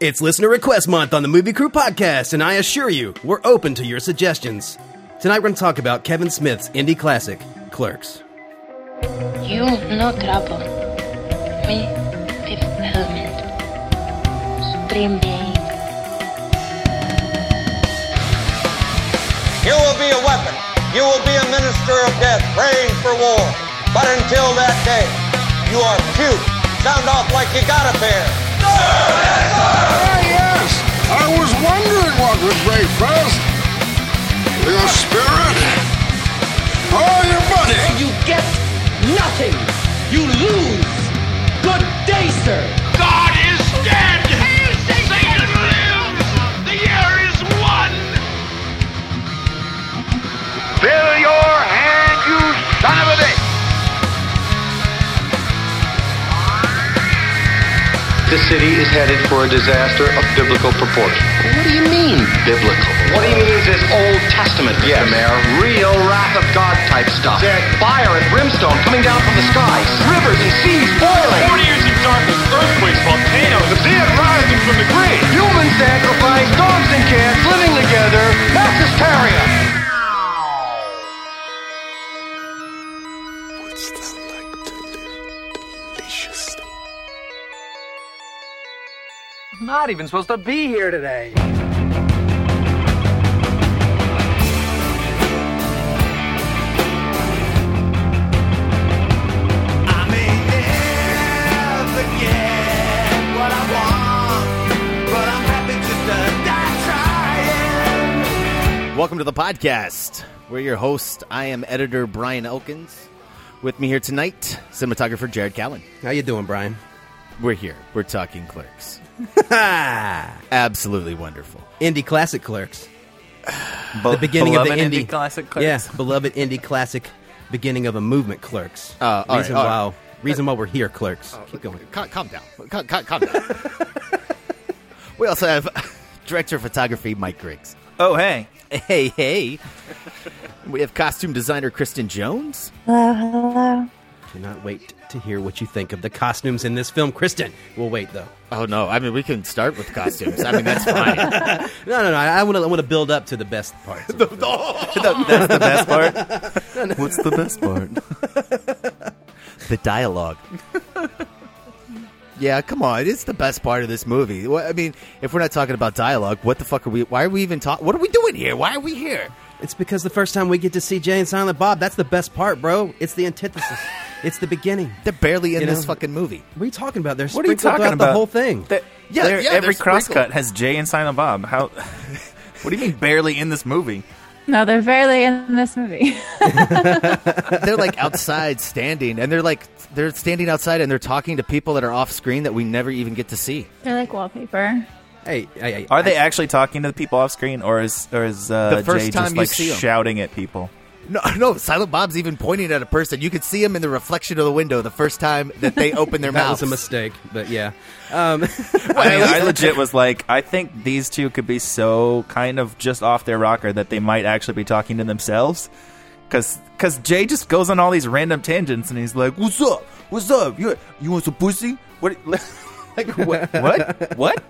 It's Listener Request Month on the Movie Crew Podcast, and I assure you, we're open to your suggestions. Tonight we're going to talk about Kevin Smith's indie classic, Clerks. You no trouble. Me, Fifth Element. Supreme Being. You will be a weapon. You will be a minister of death, praying for war. But until that day, you are cute. Sound off like you got a pair. Ah, yes. I was wondering what would break first. Your spirit or your money? You get nothing. You lose. Good day, sir. God is dead! Satan lives! The year is one! Fill your The city is headed for a disaster of biblical proportion. What do you mean, biblical? What he means is Old Testament, Yes. Mr. Mayor. Real wrath of God type stuff. That- Fire and brimstone coming down from the skies. Rivers and seas boiling. 40 years of darkness, earthquakes, volcanoes, The dead rising from the grave. Human sacrifice, dogs and cats living together. Mass hysteria. Not even supposed to be here today. Welcome to the podcast. We're your host. I am editor Brian Elkins. With me here tonight, cinematographer Jared Callen. How you doing, Brian? We're here. We're talking clerks. Ha! Absolutely wonderful. Indie classic Clerks. the beginning of the indie, indie classic Clerks. Yeah, beloved indie classic, beginning of a movement, Clerks. Uh, all reason right, all why, reason why we're here, Clerks. Keep going. Calm, calm down. Calm, calm, calm down. we also have director of photography Mike Griggs. Oh, hey. Hey, hey. we have costume designer Kristen Jones. Hello, hello. Cannot wait to hear what you think of the costumes in this film, Kristen. We'll wait though. Oh no! I mean, we can start with costumes. I mean, that's fine. No, no, no. I want to. I want to build up to the best part. of the film. Oh! That's the best part. What's the best part? the dialogue. yeah, come on. It's the best part of this movie. I mean, if we're not talking about dialogue, what the fuck are we? Why are we even talking? What are we doing here? Why are we here? It's because the first time we get to see Jay and Silent Bob, that's the best part, bro. It's the antithesis. It's the beginning. They're barely in You this know- fucking movie. What are you talking about? They're What are you sprinkled talking throughout about? the whole thing. That- Yeah, they're- yeah, every they're sprinkled. crosscut has Jay and Silent Bob. How? What do you mean barely in this movie? No, they're barely in this movie. they're like outside standing, and they're like they're standing outside and they're talking to people that are off screen that we never even get to see. they're like wallpaper. Hey, hey, hey, Are they I- actually talking to the people off screen, or is or is uh, The first Jay time just you like see 'em. shouting at people? No, no. Silent Bob's even pointing at a person. You could see him in the reflection of the window the first time that they open their that mouths. was a mistake, but yeah. Um, I mean, I legit was like, I think these two could be so kind of just off their rocker that they might actually be talking to themselves. Because cause Jay just goes on all these random tangents and he's like, What's up? What's up? You, you want some pussy? What? like, what? What? What?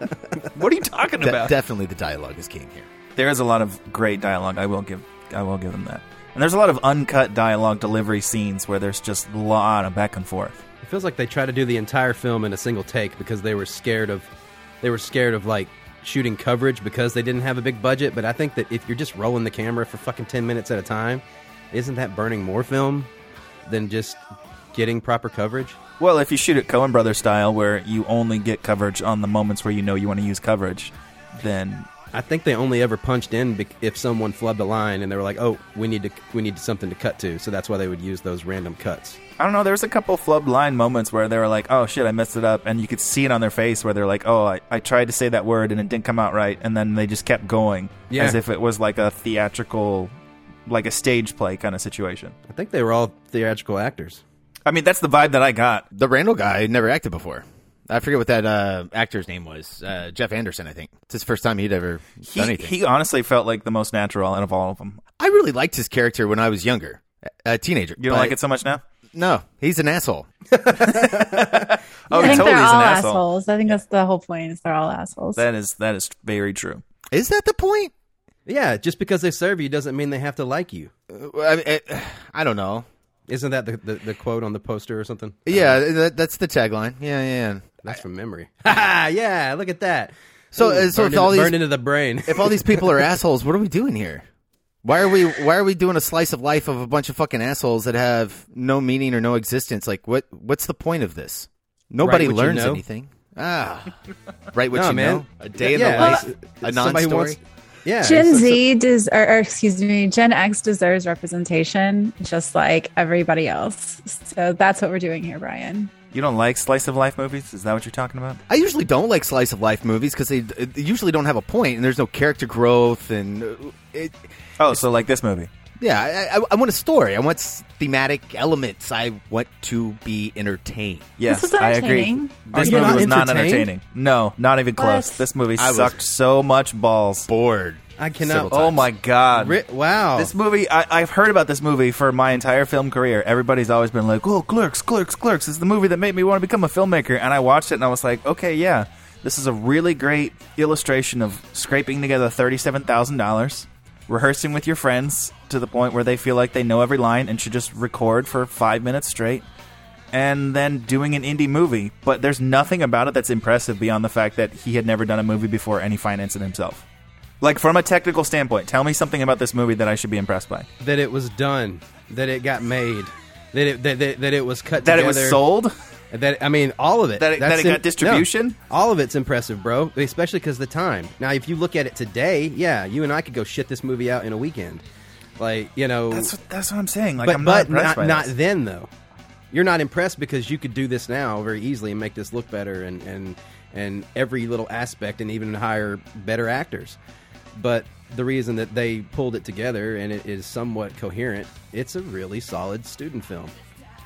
What are you talking De- about? definitely, the dialogue is king here. there is a lot of great dialogue. I will give I will give them that. And there's a lot of uncut dialogue delivery scenes where there's just a lot of back and forth. it feels like they tried to do the entire film in a single take because they were scared of, they were scared of like shooting coverage because they didn't have a big budget. But I think that if you're just rolling the camera for fucking ten minutes at a time, isn't that burning more film than just getting proper coverage? Well, if you shoot it Coen Brothers style, where you only get coverage on the moments where you know you want to use coverage, then I think they only ever punched in if someone flubbed a line and they were like, "Oh, we need to we need something to cut to," so that's why they would use those random cuts. I don't know. There was a couple flub line moments where they were like, "Oh shit, I messed it up," and you could see it on their face where they're like, "Oh, I, I tried to say that word and it didn't come out right," and then they just kept going Yeah. as if it was like a theatrical, like a stage play kind of situation. I think they were all theatrical actors. I mean, that's the vibe that I got. The Randall guy never acted before. I forget what that uh, actor's name was. Uh, Jeff Anderson, I think. It's his first time he'd ever He, done anything. he honestly felt like the most natural out of all of them. I really liked his character when I was younger, a a teenager. You don't like it so much now? No, he's an asshole. Oh, I think totally they're all an asshole. assholes. I think that's the whole point. Is they're all assholes. That is that is very true. Is that the point? Yeah, just because they serve you doesn't mean they have to like you. Uh, I, I, I don't know. Isn't that the, the, the quote on the poster or something? Yeah, that, that's the tagline. Yeah, yeah. That's from memory. Yeah, look at that. So, Ooh, uh, so if all these burned into the brain. if all these people are assholes, what are we doing here? Why are we why are we doing a slice of life of a bunch of fucking assholes that have no meaning or no existence? Like what what's the point of this? Nobody what you learns know. anything. Ah. Right what No, you man. know. A day in Yeah, the life. it's- a it's non somebody story. wants- yeah, Gen it's- Z does, or, or excuse me, Gen X deserves representation, just like everybody else. So that's what we're doing here, Brian. You don't like slice of life movies? Is that what you're talking about? I usually don't like slice of life movies because they, they usually don't have a point and there's no character growth and uh, it, Oh, so like this movie. Yeah, I, I, I want a story. I want thematic elements. I want to be entertained. Yes, I agree. This movie not was not entertaining. No, not even close. What? This movie I sucked so much balls. Bored. I cannot. Oh my god! Ri- wow. This movie, I, I've heard about this movie for my entire film career. Everybody's always been like, "Oh, Clerks, Clerks, Clerks!" This is the movie that made me want to become a filmmaker. And I watched it, and I was like, "Okay, yeah, this is a really great illustration of scraping together thirty-seven thousand dollars, rehearsing with your friends to the point where they feel like they know every line and should just record for five minutes straight." And then doing an indie movie, but there's nothing about it that's impressive beyond the fact that he had never done a movie before and he financed it himself. Like from a technical standpoint, tell me something about this movie that I should be impressed by. that it was done, that it got made, that it that, that, that it was cut That together, it was sold. That I mean, all of it. That it- that it got distribution? no, all of it's impressive, bro. Especially because the time. Now, if you look at it today, yeah, you and I could go shit this movie out in a weekend. Like you know, That's what, that's what I'm saying. Like but I'm not but impressed not, not then though. You're not impressed because you could do this now very easily and make this look better and and and every little aspect and even hire better actors. But the reason that they pulled it together and it is somewhat coherent, it's a really solid student film.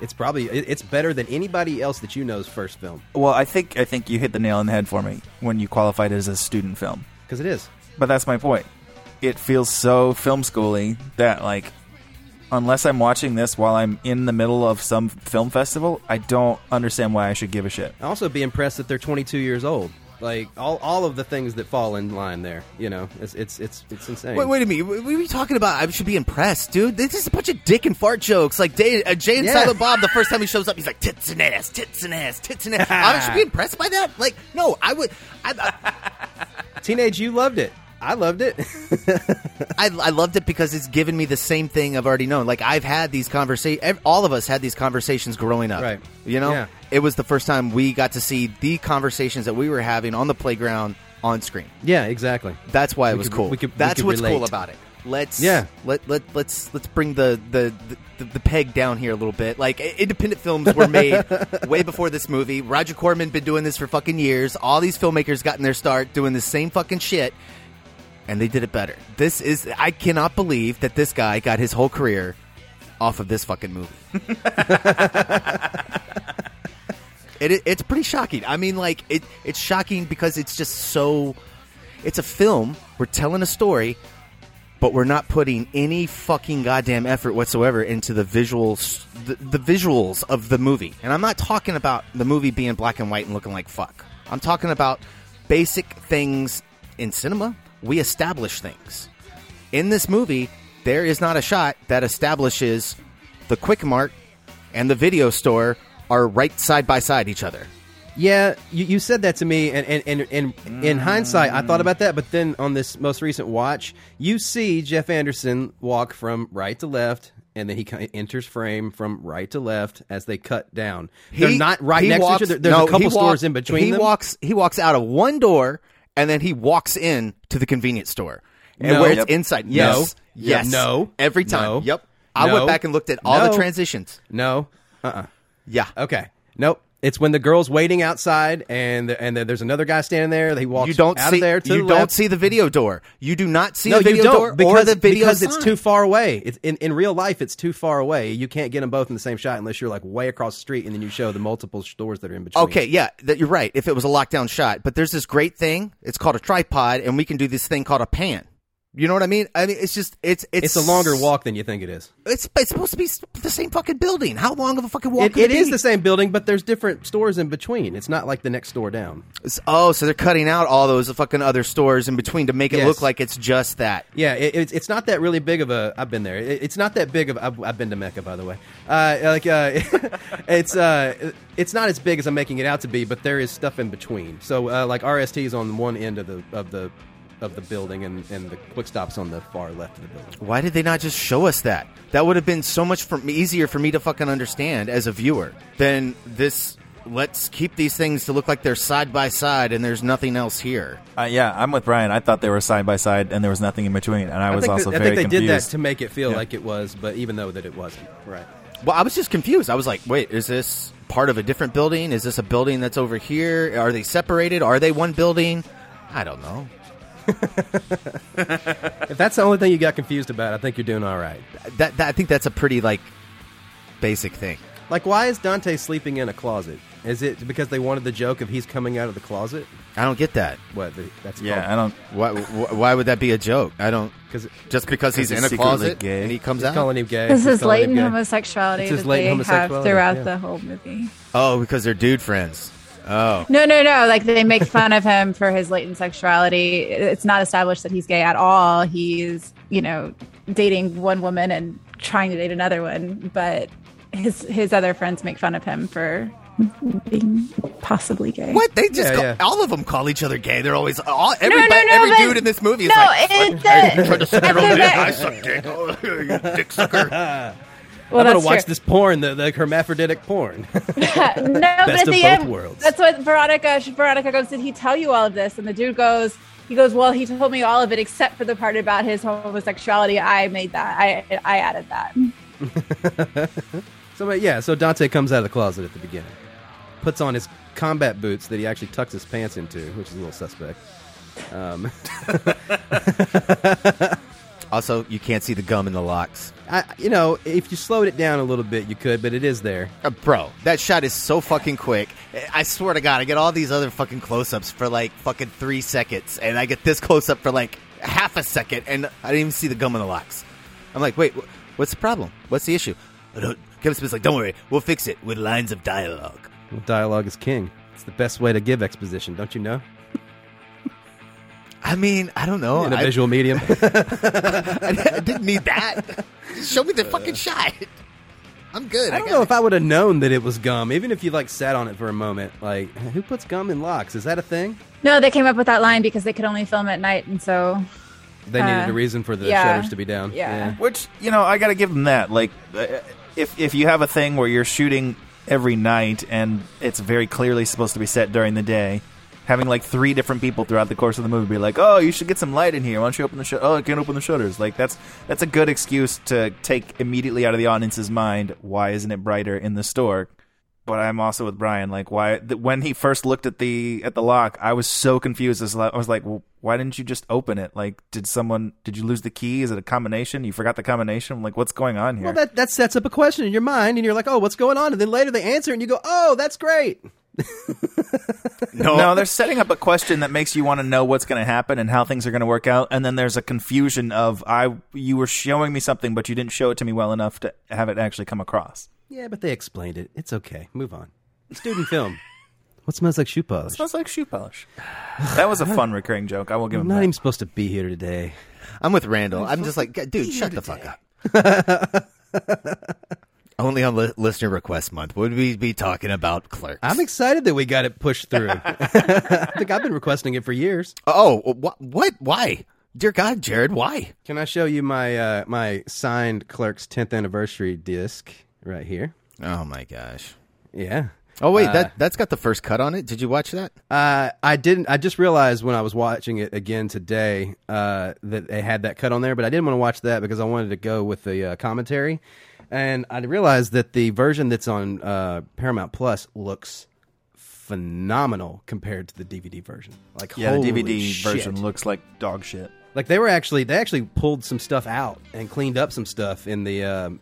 It's probably it's better than anybody else that you know's first film Well, I think I think you hit the nail on the head for me when you qualified it as a student film. because it is. But that's my point. It feels so film schooly that like unless I'm watching this while I'm in the middle of some film festival, I don't understand why I should give a shit. I Also, be impressed that they're 22 years old. Like all, all of the things that fall in line there, you know, it's it's it's, it's insane. Wait, wait a minute. What are you talking about? I should be impressed, dude. This is a bunch of dick and fart jokes. Like Jay, uh, Jay and Yeah. Silent Bob, the first time he shows up, he's like tits and ass, tits and ass, tits and ass. I should be impressed by that. Like, no, I would. I, I, Teenage, you loved it. I loved it. I, I loved it because it's given me the same thing I've already known. Like I've had these conversations. All of us had these conversations growing up. Right. You know, Yeah. it was the first time we got to see the conversations that we were having on the playground on screen. yeah, exactly. That's why it was could- cool. we could- That's could what's cool about it. Let's Yeah. Let let let's let's bring the the, the the peg down here a little bit. Like independent films were made way before this movie. Roger Corman been doing this for fucking years. All these filmmakers gotten their start doing the same fucking shit, and they did it better. This is I cannot believe that this guy got his whole career off of this fucking movie. It, it, it's pretty shocking. I mean, like it, it's shocking because it's just so. It's a film. We're telling a story, but we're not putting any fucking goddamn effort whatsoever into the visuals, the, the visuals of the movie. And I'm not talking about the movie being black and white and looking like fuck. I'm talking about basic things in cinema. We establish things. In this movie, there is not a shot that establishes the Quick Mart and the video store are right side by side each other. Yeah, you, you said that to me, and, and, and, and in mm. hindsight, I thought about that. But then on this most recent watch, you see Jeff Anderson walk from right to left, and then he kind of enters frame from right to left as they cut down. They're not right next walks- to each other. There's no, a couple he stores in between He them. walks. He walks out of one door and then he walks in to the convenience store, and No. where it's Yep. inside. No. Yes, Yeah, yes, no. every time. No. Yep. I No. went back and looked at all the No. transitions. No, uh, uh Yeah. Okay, nope. It's when the girl's waiting outside, and the, and the, there's another guy standing there. He walks You don't out see. of there to you the don't see the video door. You do not see no, the video you don't door because, or the video because it's too far away. It's in, in real life, it's too far away. You can't get them both in the same shot unless you're like way across the street, and then you show the multiple stores that are in between. Okay, yeah, that you're right. If it was a lockdown shot, but there's this great thing. It's called a tripod, and we can do this thing called a pan. You know what I mean? I mean, it's just it's it's It's a longer walk than you think it is. It's, it's supposed to be the same fucking building. How long of a fucking walk? It, could it is the same building, but there's different stores in between. It's not like the next store down. It's- oh, so they're cutting out all those fucking other stores in between to make it Yes. look like it's just that. Yeah, it, it's it's not that really big of a. I've been there. It, it's not that big of. I've, I've been to Mecca, by the way. Uh, like uh, it's uh, it's not as big as I'm making it out to be, but there is stuff in between. So uh, like RST is on one end of the of the of the building, and, and the quick stops on the far left of the building. Why did they not just show us that? That would have been so much for, easier for me to fucking understand as a viewer than this. Let's keep these things to look like they're side by side and there's nothing else here. Uh, yeah, I'm with Brian. I thought they were side by side and there was nothing in between, and I was think also that, I think they confused. did that to make it feel Yeah. like it was, but even though that it wasn't. Right. Well, I was just confused. I was like, wait, is this part of a different building? Is this a building that's over here? Are they separated? Are they one building? I don't know. If that's the only thing you got confused about, I think you're doing all right. That, that I think that's a pretty like basic thing. Like, why is Dante sleeping in a closet? Is it because they wanted the joke of he's coming out of the closet? I don't get that. What? The, that's Yeah, called- I don't. Why, wh- why would that be a joke? I don't. 'Cause- just because he's, he's in a closet gay. and he comes He's out. calling him gay. This is latent homosexuality It's his that latent they have homosexuality, throughout yeah. the whole movie. oh, because they're dude friends. Oh, No, no, no. Like they make fun of him for his latent sexuality. It's not established that he's gay at all. He's, you know, dating one woman and trying to date another one, but his his other friends make fun of him for being possibly gay. what? They just Yeah, call, yeah. all of them call each other gay. They're always all No, every no, no, every dude in this movie is no, like. it's "Hey, the- trying to suck your I own dick. I suck dick. Oh, you dick sucker. Well, I'm gonna watch true. this porn, the, the hermaphroditic porn. no, but Best at of the both end, worlds. that's what Veronica. Veronica goes, "Did he tell you all of this?" And the dude goes, "He goes, well, he told me all of it except for the part about his homosexuality. I made that. I I added that." so yeah, so Dante comes out of the closet at the beginning, puts on his combat boots that he actually tucks his pants into, which is a little suspect. Um, Also, you can't see the gum in the locks. I, you know, if you slowed it down a little bit, you could, but it is there. Uh, bro, that shot is so fucking quick. I swear to God, I get all these other fucking close ups for like fucking three seconds, and I get this close up for like half a second, and I didn't even see the gum in the locks. I'm like, wait, wh- what's the problem? What's the issue? Kevin Smith's like, don't worry, we'll fix it with lines of dialogue. Well, dialogue is king. It's the best way to give exposition, don't you know? I mean, I don't know. In a I, visual medium. I, I didn't need that. Just show me the fucking shot. I'm good. I don't got know it. if I would have known that it was gum, even if you like sat on it for a moment. Like, who puts gum in locks? Is that a thing? No, they came up with that line because they could only film at night, and so They needed Uh, a reason for the yeah. shutters to be down. Yeah. Which you know, I got to give them that. Like, uh, if if you have a thing where you're shooting every night and it's very clearly supposed to be set during the day, having like three different people throughout the course of the movie be like, "Oh, you should get some light in here. Why don't you open the shut? Oh, I can't open the shutters." Like that's that's a good excuse to take immediately out of the audience's mind. Why isn't it brighter in the store? But I'm also with Brian. Like, why? Th- when he first looked at the at the lock, I was so confused. As I was like, well, why didn't you just open it? Like, did someone? Did you lose the key? Is it a combination? You forgot the combination? I'm like, what's going on here? Well, that, that sets up a question in your mind, and you're like, oh, what's going on? And then later they answer, and you go, oh, that's great. No, no, they're setting up a question that makes you want to know what's going to happen and how things are going to work out, and then there's a confusion of I you were showing me something, but you didn't show it to me well enough to have it actually come across. Yeah, but they explained it. It's okay. Move on. Student film. What smells like shoe polish? smells like shoe polish. That was a fun recurring joke. I will give I'm him not that. even supposed to be here today. I'm with Randall. I'm just like, dude, shut the fuck up. Only on li- listener request month would we be talking about clerks. I'm excited that we got it pushed through. I think I've been requesting it for years. oh, what? What? Why? Dear God, Jared, why? Can I show you my uh, my signed Clerks 10th anniversary disc right here? Oh my gosh. Yeah. Oh wait, Uh, that that's got the first cut on it. Did you watch that? Uh, I didn't. I just realized when I was watching it again today uh, that they had that cut on there, but I didn't want to watch that because I wanted to go with the uh, commentary, and I realized that the version that's on uh, Paramount Plus looks phenomenal compared to the DVD version. Like, Yeah, the DVD shit. version looks like dog shit. Like they were actually they actually pulled some stuff out and cleaned up some stuff in the um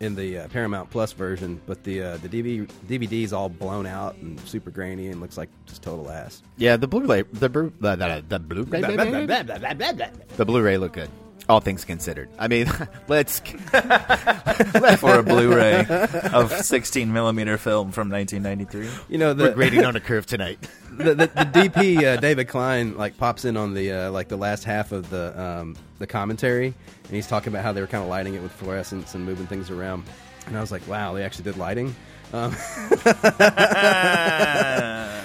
in the uh, Paramount Plus version, but the uh, the DVD DVD's all blown out and super grainy and looks like just total ass. Yeah, the Blu-ray, the Blu- the, the, the Blu-ray, the Blu-ray look good. All things considered. I mean, let's for a Blu-ray of 16 millimeter film from 1993. You know, we're grading on a curve tonight. the, the, the DP uh, David Klein like pops in on the uh, like the last half of the um, the commentary, and he's talking about how they were kind of lighting it with fluorescence and moving things around. And I was like, wow, they actually did lighting. Um,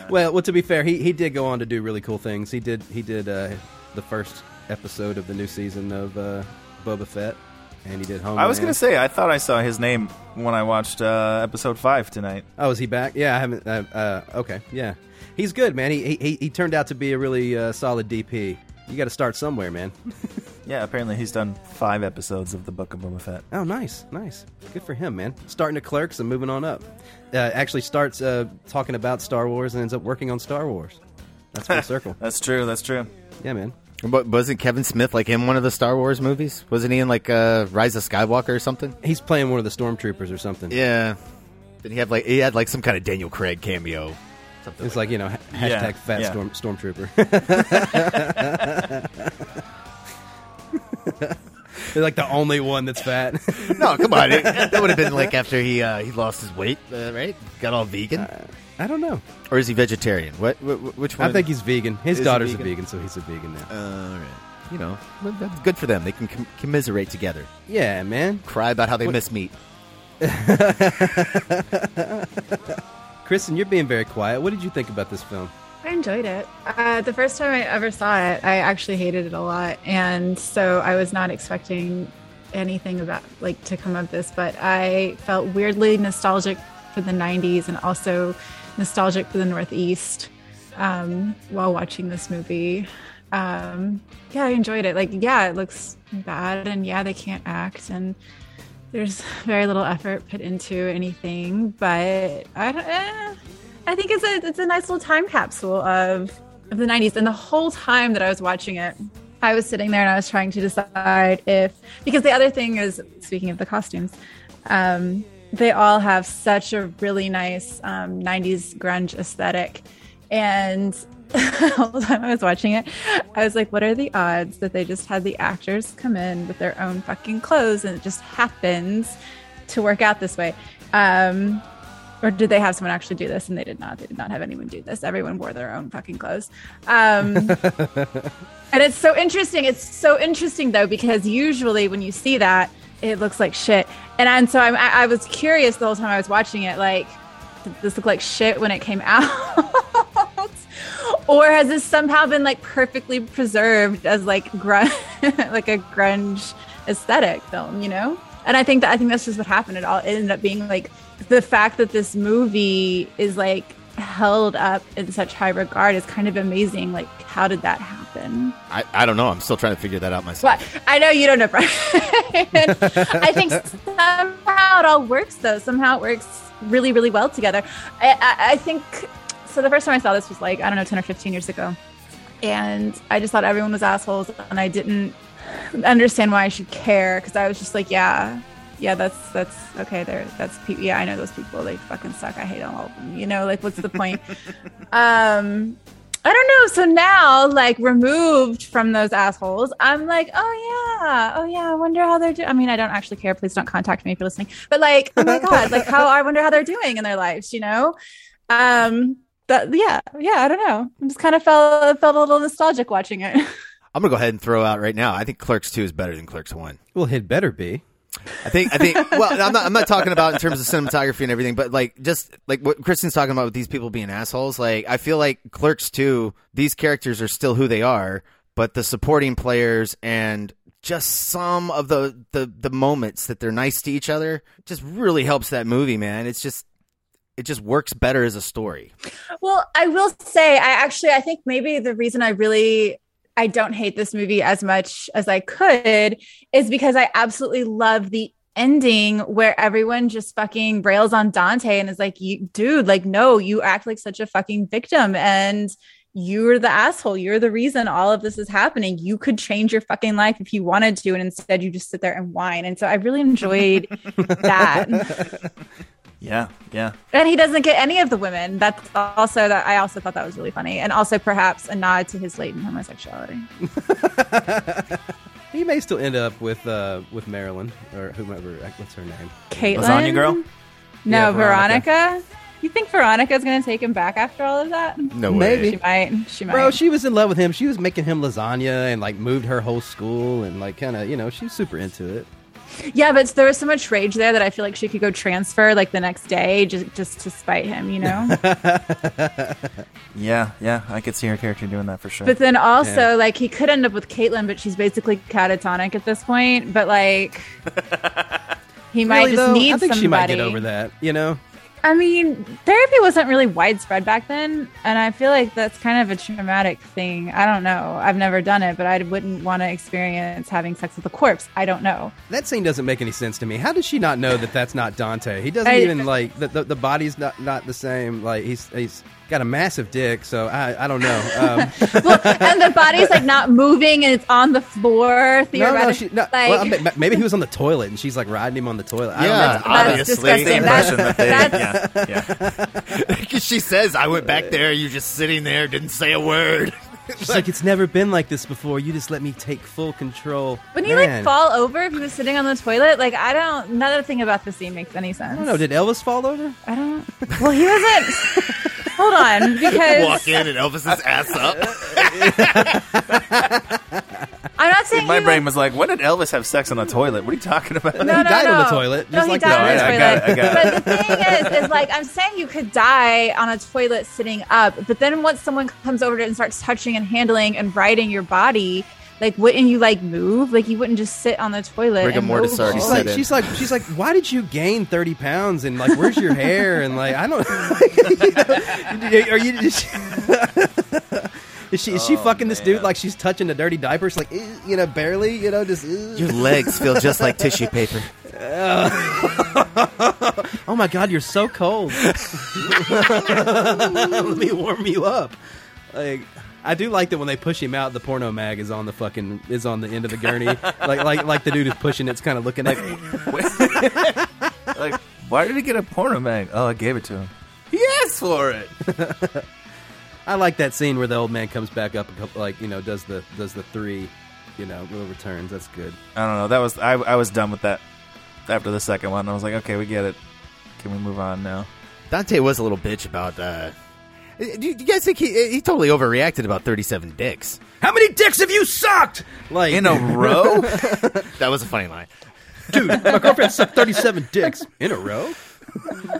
well, well, to be fair, he, he did go on to do really cool things. He did he did uh, the first episode of the new season of uh, Boba Fett, and he did Home. I was gonna say, I thought I saw his name when I watched uh, episode five tonight. Oh, is he back? Yeah, I haven't. Uh, uh, okay, yeah, he's good, man. He he, he turned out to be a really uh, solid DP. You got to start somewhere, man. Yeah, apparently he's done five episodes of the Book of Boba Fett. Oh, nice, nice. Good for him, man. Starting to Clerks and moving on up. Uh, actually starts uh, talking about Star Wars and ends up working on Star Wars. That's full circle. That's true. That's true. Yeah, man. But wasn't Kevin Smith like in one of the Star Wars movies? Wasn't he in like uh, Rise of Skywalker or something? He's playing one of the stormtroopers or something. Yeah. Did he have like he had like some kind of Daniel Craig cameo? Something It's like you know, ha- hashtag Yeah, fat yeah. storm stormtrooper. They're like the only one that's fat. no, come on. It- that would have been like after he uh, he lost his weight, uh, right? Got all vegan, I don't know. or is he vegetarian? What? wh- which one? I think he's vegan. His Is he daughter's vegan? a vegan, so he's a vegan now. Uh, all right. You know, well, that's good for them. They can com- commiserate together, Yeah, man. cry about how they miss meat. Kristen, you're being very quiet. What did you think about this film? I enjoyed it. Uh, the first time I ever saw it, I actually hated it a lot, and so I was not expecting anything about like to come of this. But I felt weirdly nostalgic for the '90s and also nostalgic for the Northeast um, while watching this movie. Um, yeah, I enjoyed it. Like, yeah, it looks bad, and yeah, they can't act, and there's very little effort put into anything. But I don't. Eh, I think it's a it's a nice little time capsule of of the 90s. And the whole time that I was watching it, I was sitting there and I was trying to decide if because the other thing is speaking of the costumes, um, they all have such a really nice um, 90s grunge aesthetic. And the whole time I was watching it, I was like, what are the odds that they just had the actors come in with their own fucking clothes and it just happens to work out this way? Um, or did they have someone actually do this? And they did not. They did not have anyone do this. Everyone wore their own fucking clothes. Um, and it's so interesting. It's so interesting though because usually when you see that it looks like shit. And, and so I'm, I, I was curious the whole time i was watching it like this look like shit when it came out. Or has this somehow been like perfectly preserved as like grunge like a grunge aesthetic film you know? And i think that i think that's just what happened. It all it ended up being like the fact that this movie is like held up in such high regard is kind of amazing. Like how did that happen I, I don't know. I'm still trying to figure that out myself. i know you don't know Brian. i think somehow it all works though. Somehow it works really really well together. I, I, I think so the first time i saw this was like i don't know 10 or 15 years ago. And i just thought everyone was assholes and i didn't understand why i should care because i was just like yeah yeah that's that's okay there that's yeah i know those people. They fucking suck. I hate all of them you know like what's the point? Um I don't know. So now, like removed from those assholes, I'm like, oh yeah, oh yeah. I wonder how they're doing. I mean, I don't actually care. Please don't contact me if you're listening. But like, oh my god, like how I wonder how they're doing in their lives. You know, um, that yeah, yeah. I don't know. I just kind of felt felt a little nostalgic watching it. I'm gonna go ahead and throw out right now. I think Clerks Two is better than Clerks One. Well, it better be. I think I think well I'm not I'm not talking about in terms of cinematography and everything, but like just like what Kristen's talking about with these people being assholes, like I feel like Clerks 2, these characters are still who they are, but the supporting players and just some of the the the moments that they're nice to each other just really helps that movie, man. It's just it just works better as a story. Well, I will say, I actually, I think maybe the reason I really, I don't hate this movie as much as I could is because I absolutely love the ending where everyone just fucking rails on Dante and is like, you, dude, like, no, you act like such a fucking victim. And you're the asshole. You're the reason all of this is happening. You could change your fucking life if you wanted to, and instead you just sit there and whine. And so I really enjoyed that. Yeah, yeah. And he doesn't get any of the women. That's also that I also thought that was really funny, and also perhaps a nod to his latent homosexuality. He may still end up with uh, with Marilyn or whomever. What's her name? Caitlyn, Lasagna girl? No, Yeah, Veronica. Veronica. You think Veronica's going to take him back after all of that? No way. Maybe. She might. She might. Bro, she was in love with him. She was making him lasagna and like moved her whole school and like kind of you know she's super into it. Yeah, but there was so much rage there that I feel like she could go transfer like the next day just just to spite him, you know. Yeah, yeah. I could see her character doing that for sure. But then also, Yeah. like, he could end up with Caitlyn, but she's basically catatonic at this point. But like, he might Really, just though, need I think somebody. she might get over that. You know, I mean, therapy wasn't really widespread back then, and I feel like that's kind of a traumatic thing. I don't know. I've never done it, but I wouldn't want to experience having sex with a corpse. I don't know. that scene doesn't make any sense to me. How does she not know that that's not Dante? He doesn't I- even like the, the the body's not not the same. Like he's he's got a massive dick, so I I don't know. Um, well, and the body's like not moving, and it's on the floor. no, no, Theoretically, she, no. like, well, I mean, ma- maybe he was on the toilet and she's like riding him on the toilet. I Yeah, don't know. that's obviously. disgusting. the impression that they, That's- yeah, yeah. Because she says, I went back there, you just sitting there, didn't say a word. She's like, it's never been like this before. You just let me take full control. Wouldn't he like fall over if he was sitting on the toilet? Like I don't. Another thing about the scene makes any sense. I don't know. Did Elvis fall over? I don't. Well, he wasn't. Hold on, because Walk in and Elvis's ass up. I'm not saying My he brain was like, when did Elvis have sex on the toilet? What are you talking about? No, He no, died no. on the toilet, No, just he like died the- on the No, I- I toilet. got it, I got But the thing is, is like I'm saying you could die on a toilet sitting up, but then once someone comes over to and starts touching and handling and riding your body, like wouldn't you like move? Like you wouldn't just sit on the toilet. Rigor and mortis move already She's like, she's like, she's like, why did you gain thirty pounds? And like, where's your hair? And like, I don't. know are you? Is she, is she, is she fucking this dude like she's touching a dirty diaper? She's like, eh, you know, barely, you know, just. eh. Your legs feel just like tissue paper. oh my god, you're so cold. Let me warm you up. Like. I do like that when they push him out, the porno mag is on the fucking is on the end of the gurney, like like like the dude is pushing it's kind of looking at. like, why did he get a porno mag? Oh, I gave it to him. He asked for it. I like that scene where the old man comes back up, a couple, like you know, does the does the three, you know, little returns. That's good. I don't know. That was I. I was done with that after the second one. I was like, okay, we get it. Can we move on now? Dante was a little bitch about uh Do you, guys think he he totally overreacted about 37 dicks? How many dicks have you sucked? Like In a row? That was a funny line. dude, my girlfriend sucked thirty-seven dicks in a row.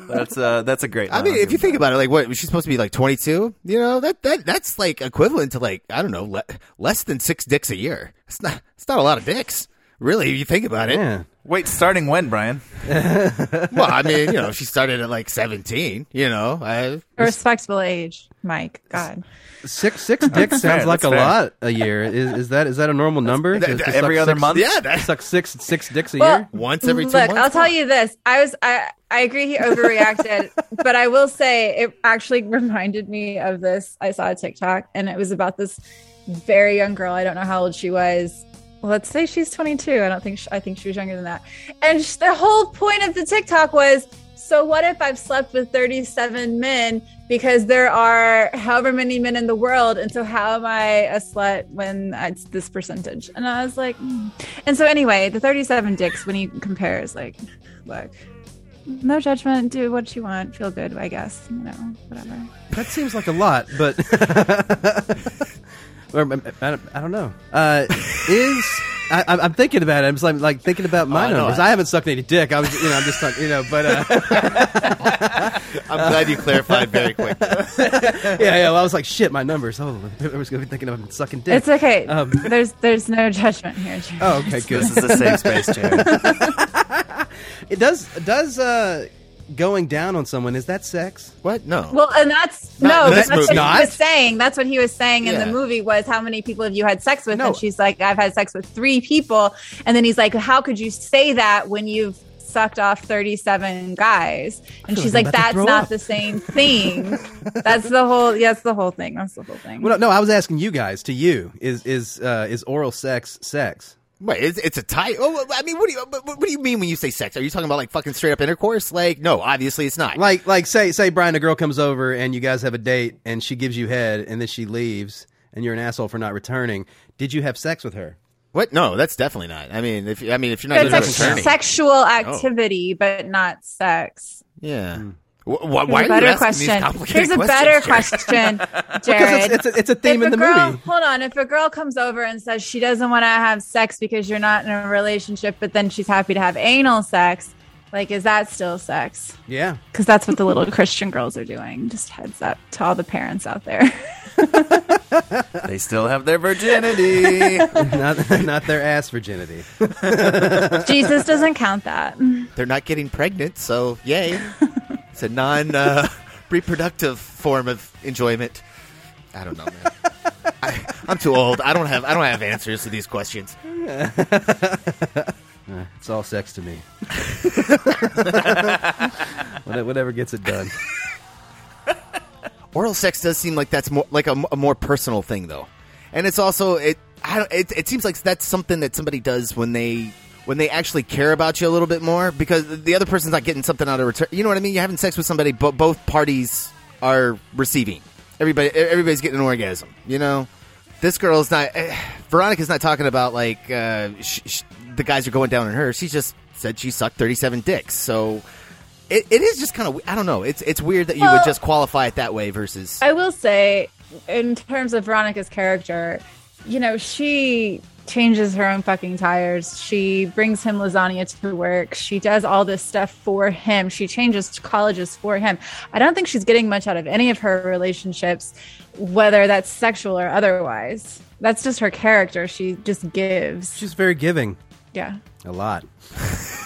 that's uh, that's a great. I line. mean, I'll if you think about it, like what she's supposed to be like 22, you know, that that that's like equivalent to like I don't know, le- less than 6 dicks a year. It's not it's not a lot of dicks. Really, if you think about it. Yeah. Wait, starting when, Brian? Well, I mean, you know, she started at like 17, you know. I, A respectable age, Mike. God. Six six dicks fair, sounds like a fair. lot a year. Is, is that is that a normal number? that- To- to every other six- month? yeah, that, Suck six six dicks a Well, year. once every 2 Look, months. I'll tell you this. I was I I agree he overreacted, but I will say it actually reminded me of this. I saw a TikTok and it was about this very young girl. I don't know how old she was. Let's say she's 22. I don't think she, I think she was younger than that. And sh- the whole point of the TikTok was so what if I've slept with 37 men because there are however many men in the world and so how am I a slut when it's this percentage? And I was like, hmm. and so anyway, the 37 dicks when you compare is like, look, no judgment, do what you want, feel good, I guess, you know, whatever. That seems like a lot, but or, um, I, don't, I don't know. Uh, is I, I'm- I'm thinking about it. I'm just like, like thinking about my Oh, I know. numbers. I haven't sucked any dick. I was, you know, I'm just, talking, you know, but uh, I'm glad you clarified very quick. yeah, yeah. Well, I was like, shit, my numbers. Oh, I was gonna be thinking of sucking dick. It's okay. Um, there's there's no judgment here. Jared. oh, okay, good. This is a safe space, Jared. It does does uh, going down on someone is that sex? What? No. Well, and that's Not no, that's this what movie. he was saying. That's what he was saying in Yeah. the movie was how many people have you had sex with? No. And she's like, I've had sex with three people. And then he's like, How could you say that when you've sucked off 37 guys. And she's like like, I'm about to that's not up." the same thing. that's the whole, yeah, that's the whole thing. That's the whole thing. Well, no, I was asking you guys. To you, is is uh, is oral sex sex? Wait, it's, it's a tie. Oh, I mean, what do you what, what do you mean when you say sex? Are you talking about like fucking straight up intercourse? Like, no, obviously it's not. Like like say say Brian, a girl comes over and you guys have a date and she gives you head and then she leaves and you're an asshole for not returning. Did you have sex with her? What? No, that's definitely not. I mean, if I mean if you're not it's like returning- sexual activity, but not sex. yeah. Hmm. Wh- wh- why a are better you asking question. these complicated Here's a better question, Jared. it's a- it's a theme if in the girl, movie. Hold on. If a girl comes over and says she doesn't want to have sex because you're not in a relationship, but then she's happy to have anal sex, like, is that still sex? Yeah. Because that's what the little Christian girls are doing. Just heads up to all the parents out there. They still have their virginity. not not their ass virginity. Jesus doesn't count that. They're not getting pregnant, so yay. It's a non uh, reproductive form of enjoyment. I don't know, man. I, I'm too old. I don't have I don't have answers to these questions. It's all sex to me. Whatever whatever gets it done. Oral sex does seem like that's more like a, a more personal thing, though, and it's also it. I don't, it, it seems like that's something that somebody does when they when they actually care about you a little bit more because the other person's not getting something out of return. You know what I mean? You're having sex with somebody, but both parties are receiving. Everybody, everybody's getting an orgasm. You know, this girl's not. Eh, Veronica's not talking about like uh, sh- sh- the guys are going down on her. She just said she sucked 37 dicks. So. It, it is just kind of I don't know. It's it's weird that you would just qualify it that way versus I will say, in terms of Veronica's character, you know, she changes her own fucking tires. She brings him lasagna to work. She does all this stuff for him. She changes colleges for him. I don't think she's getting much out of any of her relationships, whether that's sexual or otherwise. That's just her character. She just gives. She's very giving. Yeah. A lot.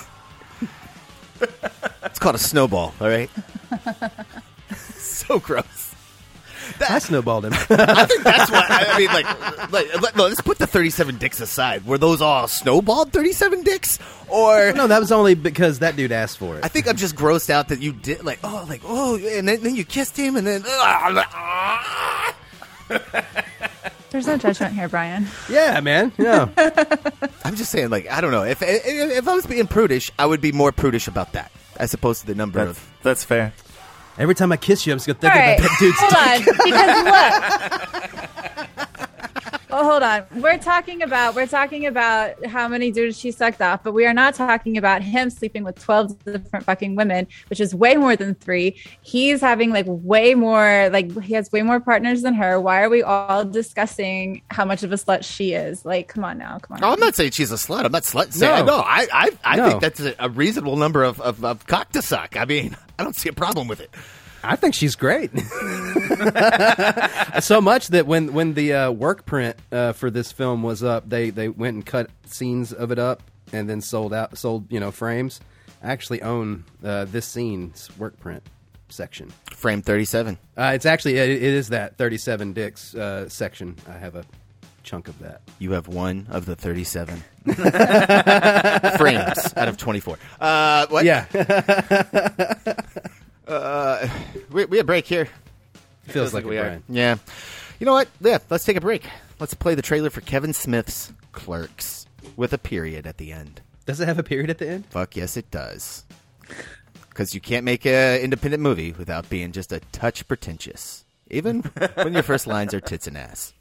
It's called a snowball, all right? so gross. I snowballed him. I think that's what I mean. Like, like, let, let's put the thirty-seven dicks aside. Were those all snowballed thirty-seven dicks, or no, that was only because that dude asked for it. I think I'm just grossed out that you did like, oh, like, oh, and then, then you kissed him, and then. Ah. There's no judgment here, Brian. Yeah, man. Yeah. I'm just saying, like, I don't know. If, if if I was being prudish, I would be more prudish about that as opposed to the number That's, of. that's fair. Every time I kiss you, I'm just gonna think right, about that dude's hold on, because look. Oh, hold on. We're talking about we're talking about how many dudes she sucked off, but we are not talking about him sleeping with twelve different fucking women, which is way more than three. He's having like way more, like he has way more partners than her. Why are we all discussing how much of a slut she is? Like, come on now, come on. Oh, I'm not saying she's a slut. I'm not slut. Saying, No. no, I, I, I No. think that's a, a reasonable number of, of, of cock to suck. I mean, I don't see a problem with it. I think she's great. so much that when when the uh, work print uh, for this film was up, they they went and cut scenes of it up and then sold out sold you know frames. I actually own uh, this scene's work print section. Frame 37. Uh, it's actually it, it is that 37 dicks uh, section. I have a chunk of that. You have one of the 37 frames out of 24. Uh, what? Yeah, Uh, we, we had a break here. feels like, we it, are. Yeah. You know what? Yeah, let's take a break. Let's play the trailer for Kevin Smith's Clerks with a period at the end. Does it have a period at the end? Fuck yes, it does. Because you can't make an independent movie without being just a touch pretentious, even when your first lines are tits and ass.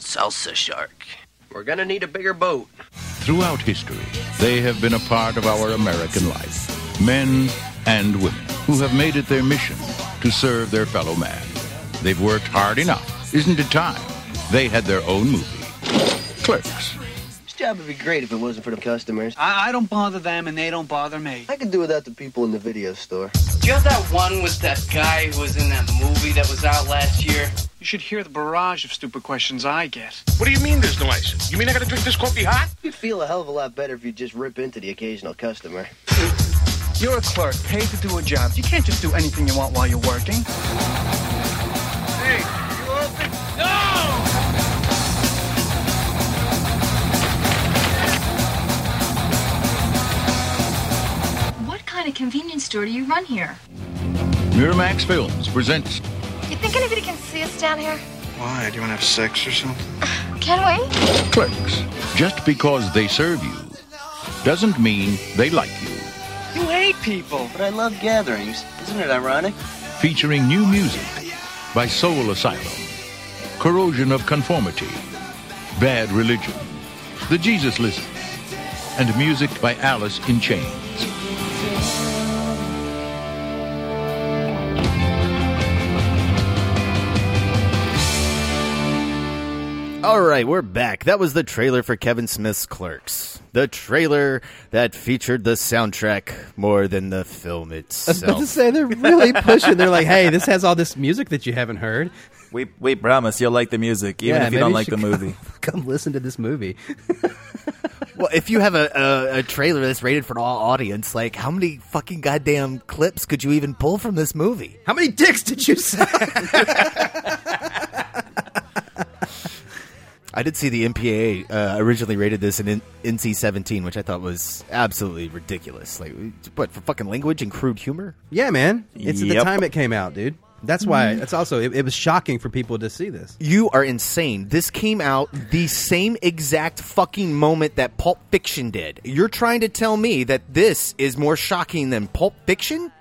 Salsa shark. We're gonna need a bigger boat. Throughout history, they have been a part of our American life. Men and women who have made it their mission to serve their fellow man. They've worked hard enough. Isn't it time? They had their own movie. Clerks. This job would be great if it wasn't for the customers. I, I don't bother them and they don't bother me. I could do without the people in the video store. Do you have that one with that guy who was in that movie that was out last year? You should hear the barrage of stupid questions I get. What do you mean there's no ice? You mean I gotta drink this coffee hot? You'd feel a hell of a lot better if you just rip into the occasional customer. You're a clerk, paid to do a job. You can't just do anything you want while you're working. Hey, you all think... No! Of convenience store do you run here? Miramax Films presents You think anybody can see us down here? Why? Do you want to have sex or something? Can we? Clerks. Just because they serve you doesn't mean they like you. You hate people. But I love gatherings. Isn't it ironic? Featuring new music by Soul Asylum, Corrosion of Conformity, Bad Religion, The Jesus Lizard, and music by Alice in Chains. All right, we're back. That was the trailer for Kevin Smith's Clerks. The trailer that featured the soundtrack more than the film I was about to say they're really pushing. They're like, hey, this has all this music that you haven't heard. We we promise you'll like the music, even Yeah, if you don't like the movie. Come, come listen to this movie. well, if you have a, a, a trailer that's rated for all audience, like how many fucking goddamn clips could you even pull from this movie? How many dicks did you suck? I did see the MPAA uh, originally rated this in NC seventeen, which I thought was absolutely ridiculous. Like, what for fucking language and crude humor? Yeah, man. It's at the time it came out, dude. That's why. It's also it, it was shocking for people to see this. You are insane. This came out the same exact fucking moment that Pulp Fiction did. You're trying to tell me that this is more shocking than Pulp Fiction?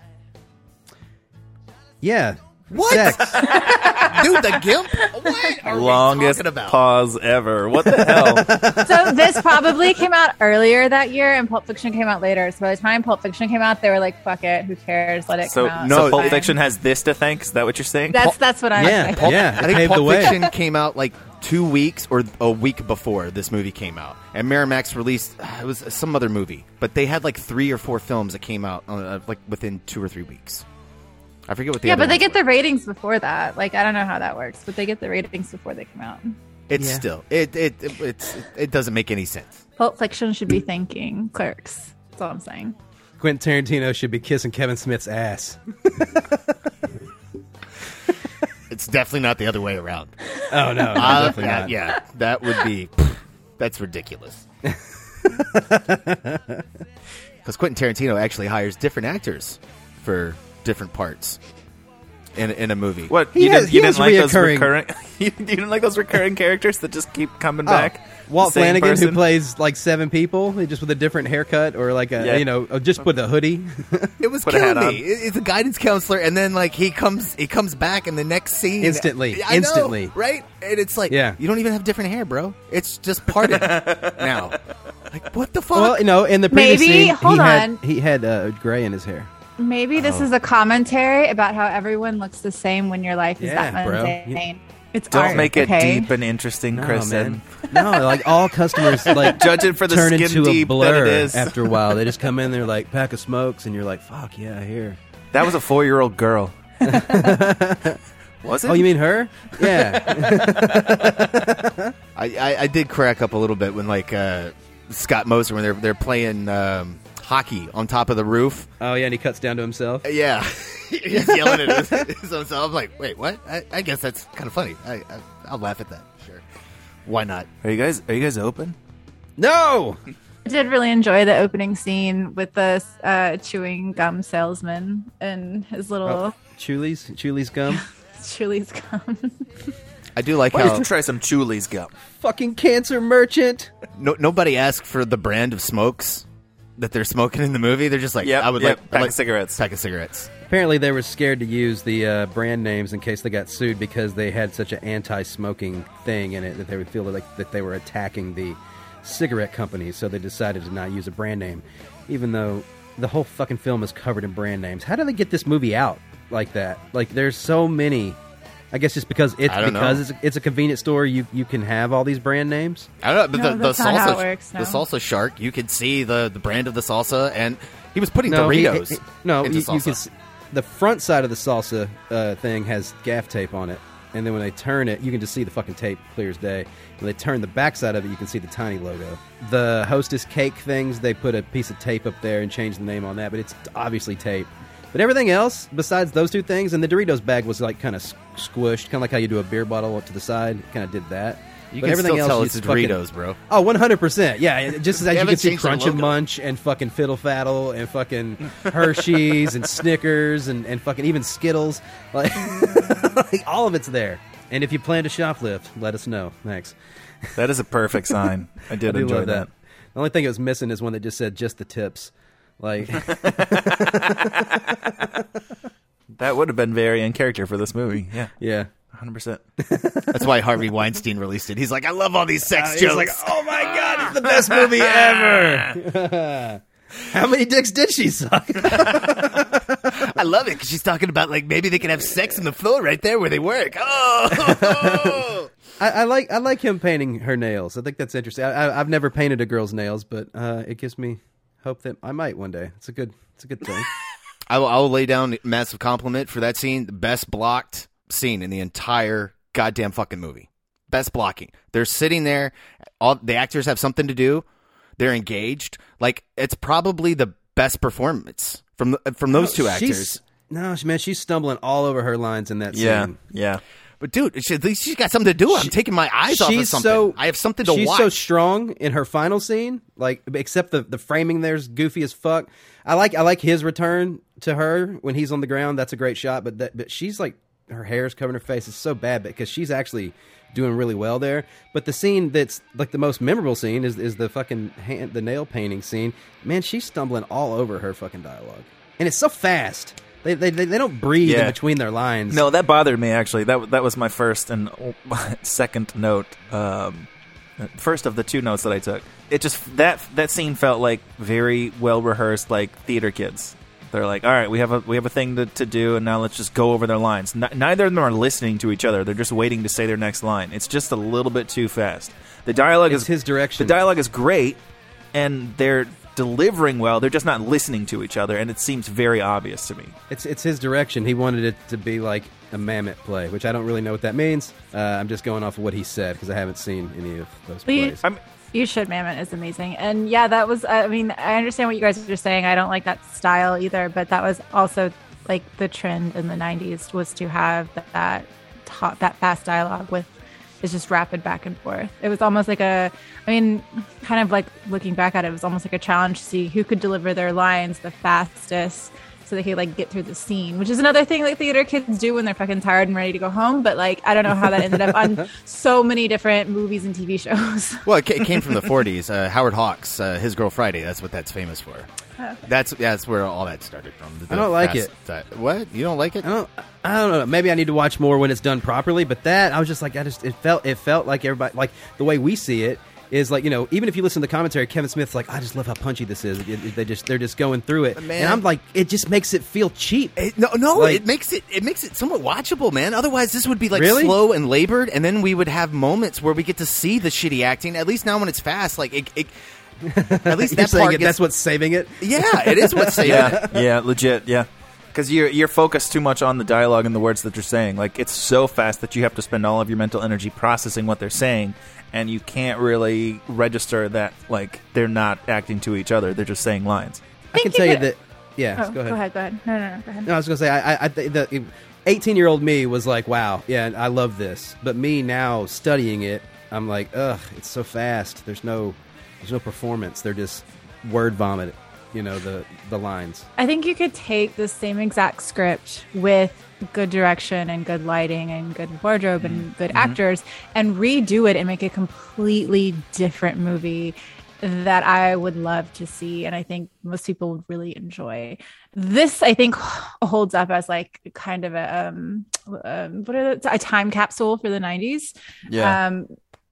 Yeah. What? Sex. Dude, the gimp? What are Longest we talking about? pause ever. What the hell? so this probably came out earlier that year, and Pulp Fiction came out later. So by the time Pulp Fiction came out, they were like, "Fuck it, who cares? Let it So, come out." so Pulp fine. Fiction has this to thank. Is that what you're saying? That's that's what I'm saying. Pulp- Yeah, I think Pulp. Fiction came out like two weeks or a week before this movie came out, and Miramax released it was some other movie, but they had like three or four films that came out uh, like within two or three weeks. I forget what the yeah, but they ones get the ratings before that. Like I don't know how that works, but they get the ratings before they come out. It's Yeah. still it it, it it's it doesn't make any sense. Pulp Fiction should be thanking Clerks. That's all I'm saying. Quentin Tarantino should be kissing Kevin Smith's ass. It's definitely not the other way around. Oh no, no, Uh, definitely yeah, not. yeah, that would be that's ridiculous. Because Quentin Tarantino actually hires different actors for different parts in in a movie. What He you has- didn't, he you has didn't like those reoccurring- recurring? You, you didn't like those recurring characters that just keep coming Oh, back. Walt Same Flanagan, who plays like seven people, just with a different haircut or like a Yeah. you know, just with a hoodie. It was Put a killing hat me. It- It's a guidance counselor, and then like he comes, he comes back in the next scene Instantly. I know, Instantly. right? And it's like, Yeah. you don't even have different hair, bro. It's just parted now. Like, what the fuck? well, you know, in the previous Maybe- scene, hold he had on. he had uh, gray in his hair. Maybe Oh. this is a commentary about how everyone looks the same when your life is Yeah, that bro. mundane. It's Don't art, make it okay? deep and interesting, No, Kristen. No, like all customers like Judging for the turn skin into a deep that blur it is. after a while. They just come in, they're like pack of smokes, and you're like, "Fuck yeah, here." That was a four-year-old girl. was it? Oh, you mean her? Yeah. I, I, I did crack up a little bit when like uh, Scott Mosier when they're they're playing um, hockey on top of the roof. oh yeah, and he cuts down to himself. Yeah, he's yelling at his, himself. I'm like, wait, what? I, I guess that's kind of funny. I, I I'll laugh at that. Sure, why not? Are you guys? Are you guys open? No. I did really enjoy the opening scene with the uh, chewing gum salesman and his little Oh, Chewlies, Chewlies gum. Chili's gum. I do like Why how don't you try some Chewlies gum? Fucking cancer merchant. no, nobody asked for the brand of smokes that they're smoking in the movie. They're just like, Yep, I would yep, like pack I'd of like- cigarettes. pack of cigarettes. Apparently, they were scared to use the uh, brand names in case they got sued because they had such an anti-smoking thing in it that they would feel like that they were attacking the cigarette companies. So they decided to not use a brand name, even though the whole fucking film is covered in brand names. How do they get this movie out like that? Like, there's so many. I guess just because it's I don't because it's a, it's a convenient store, you you can have all these brand names. I don't know, but No, the, the that's not how salsa, it works, no. the salsa shark, you could see the, the brand of the salsa, and he was putting No, he- Doritos. he- no, into you, you can. s- The front side of the salsa uh, thing has gaff tape on it, and then when they turn it, you can just see the fucking tape clear as day. When they turn the back side of it, you can see the tiny logo. The Hostess cake things, they put a piece of tape up there and changed the name on that, but it's obviously tape. But everything else, besides those two things, and the Doritos bag was like kind of squished, kind of like how you do a beer bottle to the side, kind of did that. You but can everything still else tell it's fucking- Doritos, bro. Oh, 100%. Yeah, just as you can see Crunch and. Munch and fucking Fiddle Faddle and fucking Hershey's and Snickers and, and fucking even Skittles. Like, like, all of it's there. And if you plan to shoplift, let us know. Thanks. That is a perfect sign. I did do enjoy love that. The only thing it was missing is one that just said just the tips. Like, That would have been very in character for this movie. Yeah. yeah. 100%. That's why Harvey Weinstein released it. He's like, I love all these sex Uh, he's jokes. like, oh my god, it's the best movie ever. How many dicks did she suck? I love it because she's talking about like maybe they can have sex in the floor right there where they work. Oh, I, I like I like him painting her nails. I think that's interesting. I, I, I've never painted a girl's nails, but uh, it gives me hope that I might one day. It's a good it's a good thing. I will, I will lay down a massive compliment for that scene. The best blocked scene in the entire goddamn fucking movie. Best blocking. They're sitting there. All the actors have something to do. They're engaged. Like it's probably the best performance from the, from those two actors. No, man, she's stumbling all over her lines in that scene. Yeah. scene. Yeah. But dude, she, at least she's got something to do. I'm taking my eyes off of she's something. so I have something to she's watch. so strong in her final scene like except the the framing there's goofy as fuck. I like i like his return to her when he's on the ground. That's a great shot but that but she's like her hair's covering her face. It's so bad because she's actually doing really well there. But the scene that's like the most memorable scene is is the fucking hand, the nail painting scene. Man she's stumbling all over her fucking dialogue. And it's so fast they they, they, don't breathe in between their lines No, that bothered me actually. That that was my first and second note. Um, first of the two notes that I took. It just that that scene felt like very well rehearsed, like theater kids. They're like, all right, we have a we have a thing to, to do, and now let's just go over their lines. N- neither of them are listening to each other; they're just waiting to say their next line. It's just a little bit too fast. The dialogue It's is his direction. The dialogue is great, and they're delivering well. They're just not listening to each other, and it seems very obvious to me. It's it's his direction. He wanted it to be like a Mamet play, which I don't really know what that means. Uh, I'm just going off of what he said because I haven't seen any of those But you, plays. you should, Mamet is amazing. And yeah, that was, I mean, I understand what you guys are just saying. I don't like that style either, but that was also like the trend in the 90s was to have that, that, top, that fast dialogue with is just rapid back and forth. It was almost like a, I mean, kind of like looking back at it, it was almost like a challenge to see who could deliver their lines the fastest so they could like get through the scene, which is another thing like theater kids do when they're fucking tired and ready to go home. But like, I don't know how that ended up on so many different movies and TV shows. Well, it, it came from the 40s. Uh, Howard Hawks, uh, His Girl Friday. That's what that's famous for. Okay. That's that's where all that started from. The I don't like fast- it. what? You don't like it? I don't. I don't know. Maybe I need to watch more when it's done properly. But that I was just like, I just it felt it felt like everybody like the way we see it is like you know even if you listen to the commentary, Kevin Smith's like, I just love how punchy this is. It- it- they just they're just going through it, Man. and I'm like, it just makes it feel cheap. It, no, no, Like- it makes it it makes it somewhat watchable, man. Otherwise, this would be like Really? slow and labored, and then we would have moments where we get to see the shitty acting. At least now, when it's fast, like it. It at least that part gets, that's what's saving it. Yeah, it is what's saving yeah, it. yeah, legit, yeah. Because you're you're focused too much on the dialogue and the words that you're saying. Like it's so fast that you have to spend all of your mental energy processing what they're saying, and you can't really register that like they're not acting to each other. They're just saying lines. I can you tell you that. Yeah, Oh, go ahead. Go ahead. Go ahead. No, no, no. Go ahead. No, I was gonna say I, I, I the eighteen year old me was like, wow, yeah, I love this. But me now studying it, I'm like, ugh, it's so fast. There's no, there's no performance. They're just word vomit. You know the the lines. I think you could take the same exact script with good direction and good lighting and good wardrobe and good actors and redo it and make a completely different movie that I would love to see and I think most people would really enjoy. This I think holds up as like kind of a um, um what are the, a time capsule for the 90s. Yeah. Um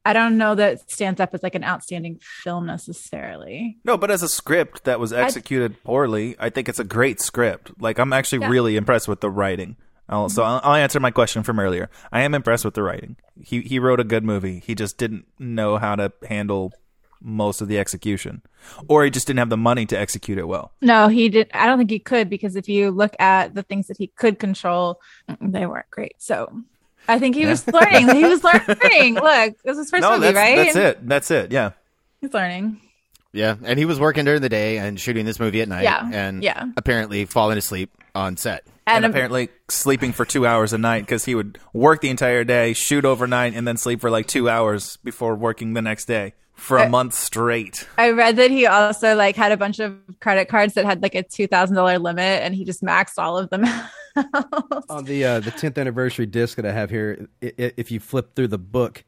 I don't know that it stands up as like an outstanding film necessarily. No, but as a script that was executed poorly, I think it's a great script. Like I'm actually Yeah. really impressed with the writing. I'll, so mm-hmm. I'll, I'll answer my question from earlier. I am impressed with the writing. He he wrote a good movie. He just didn't know how to handle most of the execution, or he just didn't have the money to execute it well. No, he did. I don't think he could because if you look at the things that he could control, they weren't great. So I think he was learning. he was learning. Look, this his first no, movie, that's right? that's it. That's it. Yeah. He's learning. Yeah, and he was working during the day and shooting this movie at night, Yeah, and yeah. apparently falling asleep on set. and, And, apparently sleeping for two hours a night because he would work the entire day, shoot overnight, and then sleep for like two hours before working the next day for a Uh, month straight. I read that he also like had a bunch of credit cards that had like a two thousand dollar limit, and he just maxed all of them. out. on the uh, the 10th anniversary disc that I have here, i i if you flip through the book,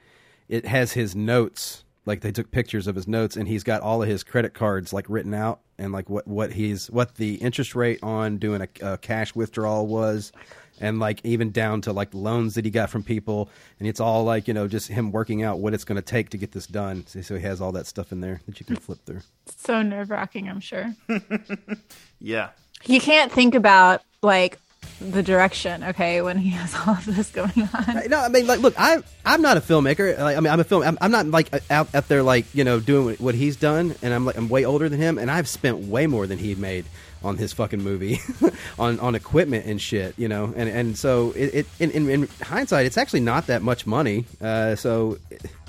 it has his notes. Like they took pictures of his notes, and he's got all of his credit cards like written out, and like what what he's what the interest rate on doing a, a cash withdrawal was, and like even down to like loans that he got from people, and it's all like you know just him working out what it's going to take to get this done. So, so he has all that stuff in there that you can flip through. so nerve wracking, I'm sure. Yeah. He can't think about like the direction. Okay, when he has all of this going on. No, I mean, like, look, I I'm not a filmmaker. Like, I mean, I'm a film. I'm, I'm not like out out there like you know doing what, what he's done, and I'm like I'm way older than him, and I've spent way more than he made on his fucking movie, on on equipment and shit, you know. And and so it, it in, in, in, hindsight, it's actually not that much money. Uh, so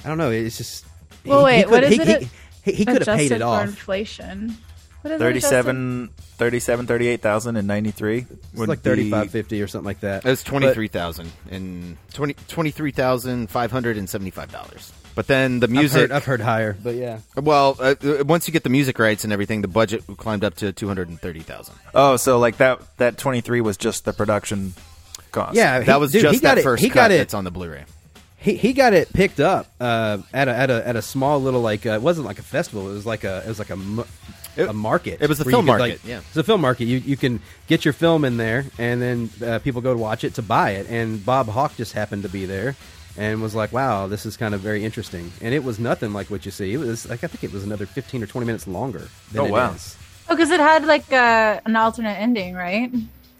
I don't know. It's just. Well, he, wait. He could, what is he, it? He, he could have paid it off. Inflation. What is 37, 37 38,000 and 93 would like 3550 or something like that. It's 23,000 and 20, $23,575. But then the music, heard- I've heard higher, but yeah. Well, uh, uh, once you get the music rights and everything, the budget climbed up to two hundred and thirty thousand. Oh, so like that that 23 was just the production cost. Yeah, that was dude, just he got that it- first he cut got it- that's on the Blu-ray. He he got it picked up uh, at a at a at a small little like uh, it wasn't like a festival. It was like a it was like a mu- a market. it was the film could, market, like- yeah. it's a film market. You you can get your film in there, and then uh, people go to watch it to buy it. And Bob Hawk just happened to be there, and was like, "Wow, this is kind of very interesting." And it was nothing like what you see. It was like I think it was another fifteen or twenty minutes longer. Than Oh, it wow. is. Oh, because it had like a, an alternate ending, right?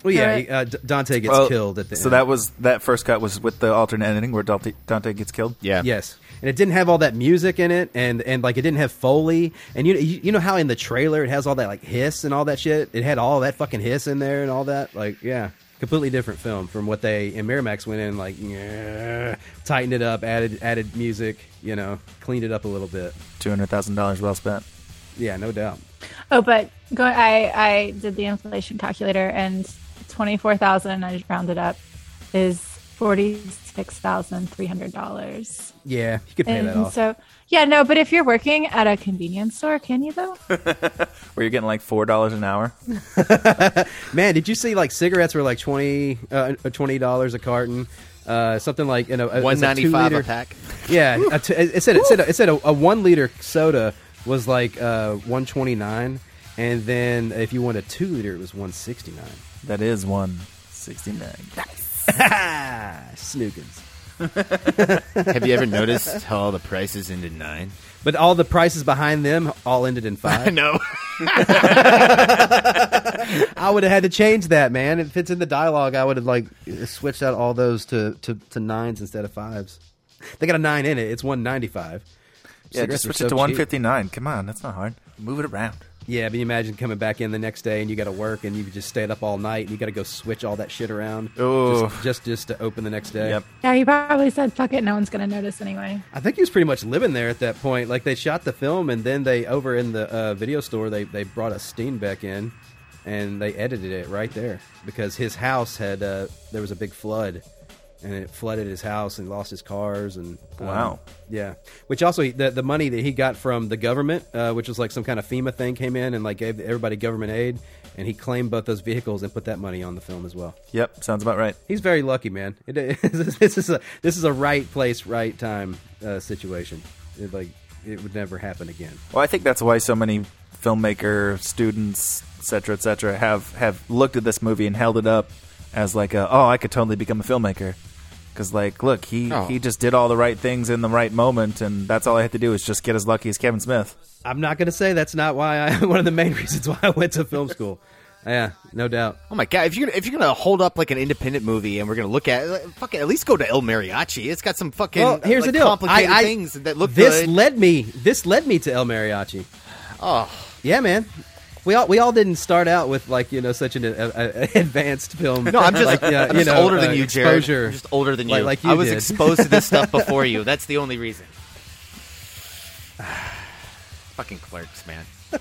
Well, yeah, he- uh, Dante gets Well, killed at the So end. that was that first cut was with the alternate ending where Dante, Dante gets killed. Yeah. Yes, and it didn't have all that music in it, and and like it didn't have foley, and you you, you know how in the trailer it has all that like hiss and all that shit. It had all that fucking hiss in there and all that. Like, yeah, completely different film from what they in Miramax went in like, yeah, tightened it up, added added music, you know, cleaned it up a little bit. Two hundred thousand dollars well spent. Yeah, no doubt. Oh, but go, I I did the inflation calculator, and twenty four thousand. I just rounded up is forty six thousand three hundred dollars. Yeah, you could pay And that off. so yeah, no, but if you're working at a convenience store, can you though? Where you're getting like four dollars an hour. Man, did you see like cigarettes were like twenty uh, twenty dollars a carton? Uh, something like you know, a $1.95 two a pack. Yeah, a t- it said it said it said a, a one liter soda was like uh, one twenty nine, and then if you want a two liter, it was one sixty nine. That is one sixty nine. Snookins. Have you ever noticed how all the prices ended nine? But all the prices behind them all ended in five. I know. I would have had to change that, man. If it's in the dialogue, I would have like switched out all those to, to, to nines instead of fives. They got a nine in it. It's one ninety five. Yeah, just switch it to one fifty nine. Come on, that's not hard. Move it around. Yeah, but you imagine coming back in the next day and you got to work and you just stayed up all night and you got to go switch all that shit around. Ooh. Just, just just to open the next day. Yep. Yeah, he probably said, "Fuck it, no one's gonna notice anyway." I think he was pretty much living there at that point. Like they shot the film and then they over in the uh, video store they they brought a Steenbeck in and they edited it right there because his house had uh, there was a big flood and it flooded his house and he lost his cars and um, Wow. yeah which also the the money that he got from the government uh, which was like some kind of FEMA thing came in and like gave everybody government aid and he claimed both those vehicles and put that money on the film as well. Yep, sounds about right. He's very lucky, man. It, this is a this is a right place, right time uh, situation. It, like it would never happen again. Well, I think that's why so many filmmaker students, etc cetera, et cetera, have have looked at this movie and held it up as like, a, oh, I could totally become a filmmaker. Because like, look, he Oh. he just did all the right things in the right moment, and that's all I had to do is just get as lucky as Kevin Smith. I'm not going to say that's not why I one of the main reasons why I went to film school. Yeah, no doubt. Oh my god! If you're gonna, if you're gonna hold up like an independent movie and we're gonna look at, it, fucking at least go to El Mariachi. It's got some fucking Well, here's like, the deal. complicated I, I, things that look this good. led me. This led me to El Mariachi. Oh, yeah, man. We all we all didn't start out with like you know such an uh, uh, advanced film. No, I'm just, like, uh, I'm you just know, older than uh, you, Jared. exposure. I'm just older than you. Like, like you I was did. exposed to this stuff before you. That's the only reason. Fucking clerks, man.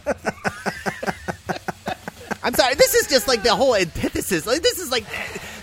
I'm sorry. This is just like the whole antithesis. Like this is like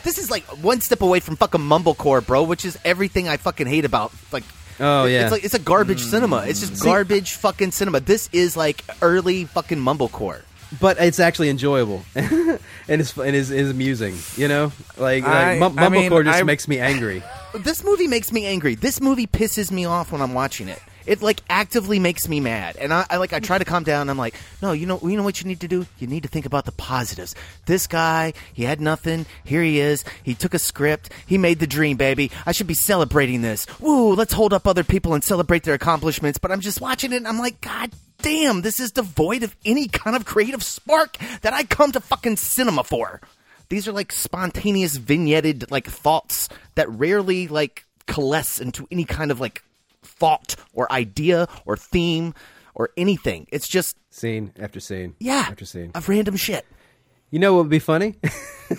this is like one step away from fucking mumblecore, bro. Which is everything I fucking hate about like. Oh, yeah. it's like it's a garbage cinema. It's just garbage fucking cinema. This is like early fucking mumblecore. but it's actually enjoyable and it's and is is amusing. You know, like, I- like mum- I mean, mumblecore just I- makes me angry. This movie makes me angry. This movie pisses me off when I'm watching it. It like actively makes me mad, and I, I like I try to calm down. I'm like, no, you know, you know what you need to do. You need to think about the positives. This guy, he had nothing. Here he is. He took a script. He made the dream, baby. I should be celebrating this. Woo! Let's hold up other people and celebrate their accomplishments. But I'm just watching it, and I'm like, God damn, this is devoid of any kind of creative spark that I come to fucking cinema for. These are like spontaneous vignetted like thoughts that rarely like coalesce into any kind of like thought or idea or theme or anything. It's just Scene after scene. yeah, after scene. of random shit. You know what would be funny?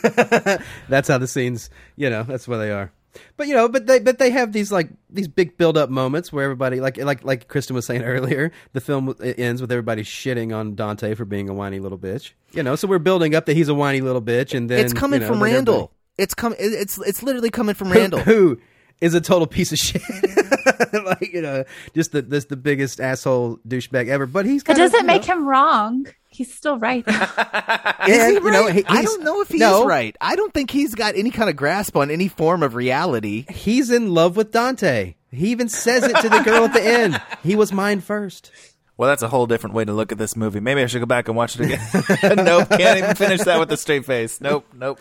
that's how the scenes, you know, that's where they are. But you know, but they but they have these like these big build up moments where everybody like like like Kristen was saying earlier, the film ends with everybody shitting on Dante for being a whiny little bitch. You know, so we're building up that he's a whiny little bitch, and then it's coming you know, from then everybody- Randall. It's come. It's it's literally coming from Who- Randall. who is a total piece of shit. Mm-hmm. like you know, just the this the biggest asshole douchebag ever. But he's It kind of, doesn't you make know- him wrong. He's still right. Is And, he you know, right? he- I don't know if he's no. right. I don't think he's got any kind of grasp on any form of reality. He's in love with Dante. He even says it to the girl at the end. He was mine first. Well, that's a whole different way to look at this movie. Maybe I should go back and watch it again. nope, can't even finish that with a straight face. Nope, nope.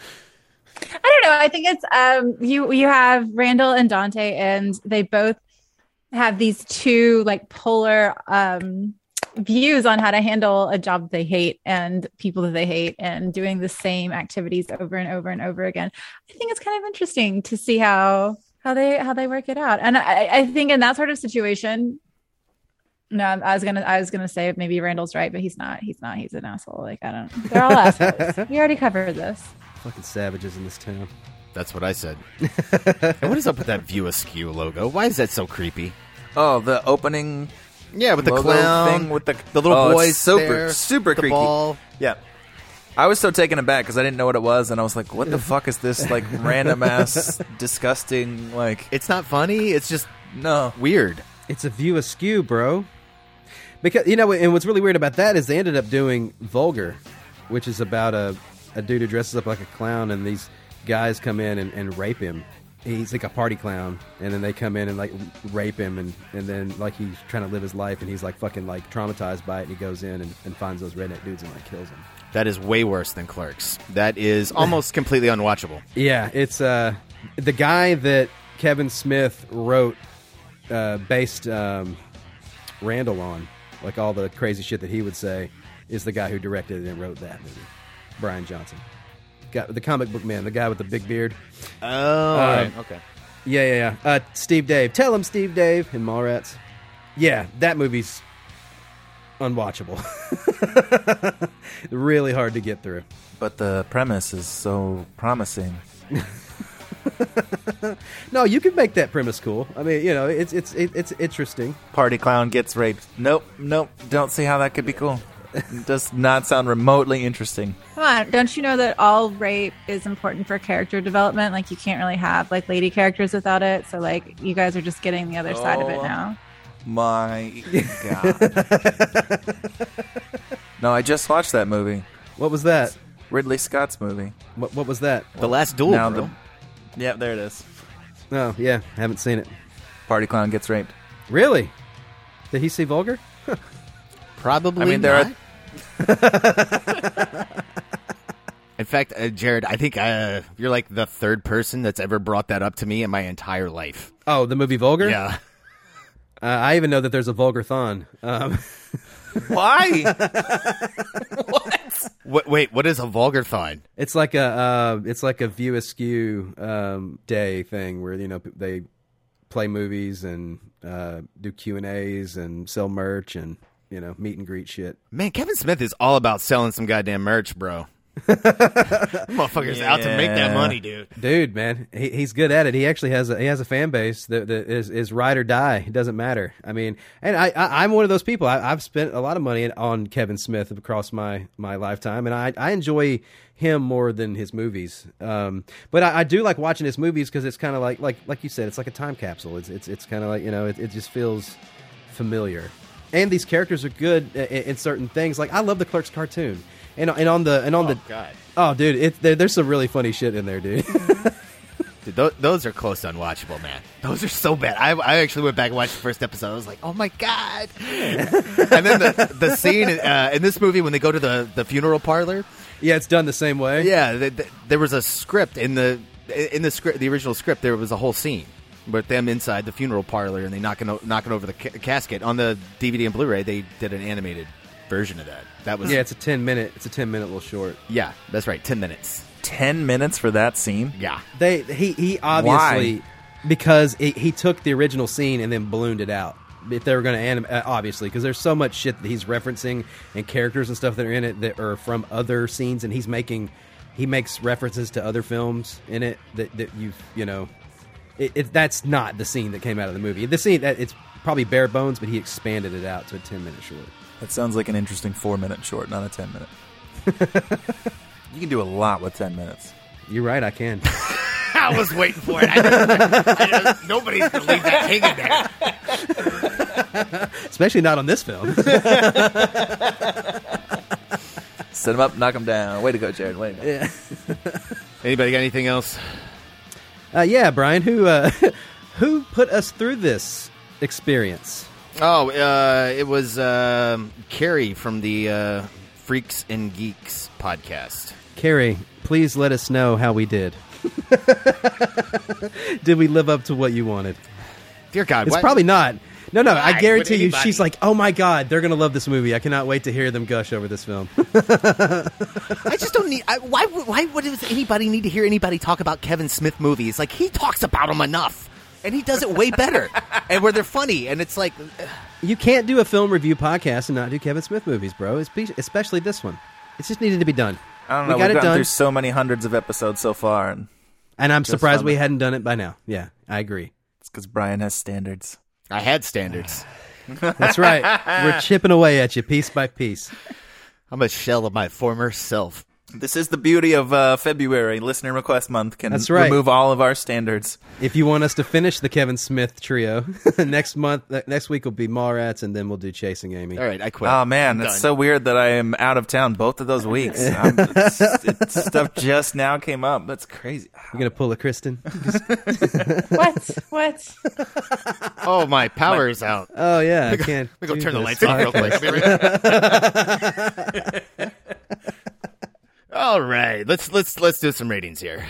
I don't know. I think it's um you you have Randall and Dante and they both have these two like polar um views on how to handle a job they hate and people that they hate and doing the same activities over and over and over again. I think it's kind of interesting to see how how they how they work it out. And I, I think in that sort of situation no, I was gonna. I was gonna say maybe Randall's right, but he's not. He's not. He's an asshole. Like I don't. They're all assholes. We already covered this. Fucking savages in this town. That's what I said. and what is up with that View Askew logo? Why is that so creepy? Oh, the opening. Yeah, with the logo clown, thing with the the little Oh, it's boys super there, super the creepy. ball. Yeah. I was so taken aback because I didn't know what it was, and I was like, "What the fuck is this? Like random ass, disgusting? Like It's not funny. It's just no weird. It's a view askew, bro. Because you know, and what's really weird about that is they ended up doing Vulgar, which is about a, a dude who dresses up like a clown, and these guys come in and, and rape him. He's like a party clown, and then they come in and like rape him, and, and then like he's trying to live his life, and he's like fucking like traumatized by it, and he goes in and, and finds those redneck dudes and like kills them. That is way worse than Clerks. That is almost completely unwatchable. Yeah, it's uh the guy that Kevin Smith wrote uh, based um, Randall on, like all the crazy shit that he would say, is the guy who directed and wrote that movie, Bryan Johnson. Got the comic book man, the guy with the big beard. Oh, Uh, right. okay. Yeah, yeah, yeah. Uh, Steve Dave, tell him Steve Dave in Mallrats. Yeah, that movie's unwatchable. really hard to get through. But the premise is so promising. No, you can make that premise cool. I mean, you know, it's it's it's interesting. Party clown gets raped. Nope, nope. Don't see how that could be cool. It does not sound remotely interesting. Come on, don't you know that all rape is important for character development? Like you can't really have like lady characters without it. So like you guys are just getting the other side of it Oh. now. My God. no, I just watched that movie. What was that? Ridley Scott's movie. What what was that? The Last Duel, Now bro. the- yeah, there it is. Oh yeah, haven't seen it. Party clown gets raped. Really? Did he see Vulgar? Probably. I mean, there not. In fact, uh, Jared, I think uh, you're like the third person that's ever brought that up to me in my entire life. Oh, the movie Vulgar. Yeah. Uh, I even know that there's a Vulgar thon. Um, Why? What, wait, what is a vulgar thon? it's like a uh, it's like a View Askew um, day thing where you know they play movies and uh, do Q and A's and sell merch and you know meet and greet shit. Man, Kevin Smith is all about selling some goddamn merch, bro. Motherfucker's out to make that money, dude. Dude, man, he, he's good at it. He actually has a he has a fan base that, that is is ride or die. It doesn't matter. I mean, and I, I I'm one of those people. I, I've spent a lot of money on Kevin Smith across my my lifetime, and I I enjoy him more than his movies. Um, but I, I do like watching his movies because it's kind of like like like you said, it's like a time capsule. It's it's it's kind of like you know, it, it just feels familiar. And these characters are good in, in certain things. Like I love the Clerks cartoon, and and on the and on the God. oh dude, it, there, there's some really funny shit in there, dude. Dude, those, those are close to unwatchable, man. Those are so bad. I, I actually went back and watched the first episode. I was like, oh my god! and then the the scene uh, in this movie when they go to the, the funeral parlor. Yeah, it's done the same way. Yeah, th th there was a script in the in the script, the original script. There was a whole scene with them inside the funeral parlor and they knocking o- knocking over the ca- casket. On the DVD and Blu-ray, they did an animated version of that. That was yeah, it's a ten minute. It's a ten minute little short. yeah, that's right, ten minutes. Ten minutes for that scene. Yeah, They he he obviously because it, he took the original scene and then ballooned it out. If they were going to animate, uh, obviously, because there's so much shit that he's referencing and characters and stuff that are in it that are from other scenes, and he's making he makes references to other films in it that that you've you know, it, it that's not the scene that came out of the movie. The scene that it's probably bare bones, but he expanded it out to a ten minute short. That sounds like an interesting four minute short, not a ten minute. you can do a lot with ten minutes. You're right, I can. I was waiting for it. I just, I just, nobody's gonna leave that hanging there. Especially not on this film. Set him up, knock him down. Way to go, Jared. Way to go. Yeah. Anybody got anything else? Uh, yeah, Brian, who uh, who put us through this experience? Oh, uh, it was um, Carrie from the uh, Freaks and Geeks podcast. Carrie, please let us know how we did. did we live up to what you wanted? Dear God, It's why- probably not. No, no, I guarantee you, she's like, oh my god, they're gonna love this movie. I cannot wait to hear them gush over this film. I just don't need. I, why? would- Why would does anybody need to hear anybody talk about Kevin Smith movies? Like he talks about them enough, and he does it way better, and where they're funny, and it's like, you can't do a film review podcast and not do Kevin Smith movies, bro. Espe- Especially this one. It just needed to be done. I don't We know. got We've it gotten done. through so many hundreds of episodes so far, and And I'm surprised fun. we hadn't done it by now. Yeah, I agree. it's because Brian has standards. I had standards. That's right. We're chipping away at you piece by piece. I'm a shell of my former self. This is the beauty of uh, February. Listener Request Month can That's right. remove all of our standards. If you want us to finish the Kevin Smith trio, next month, uh, next week will be Mallrats, and then we'll do Chasing Amy. All right, I quit. Oh man, it's so weird that I am out of town both of those weeks. I'm, it's, it's, stuff just now came up. That's crazy. You're gonna pull a Kristen. What? What? Oh, my power's out. Oh yeah, I can't. Let me go do turn the lights off real quick. I'll be right back. All right, let's let's let's do some ratings here.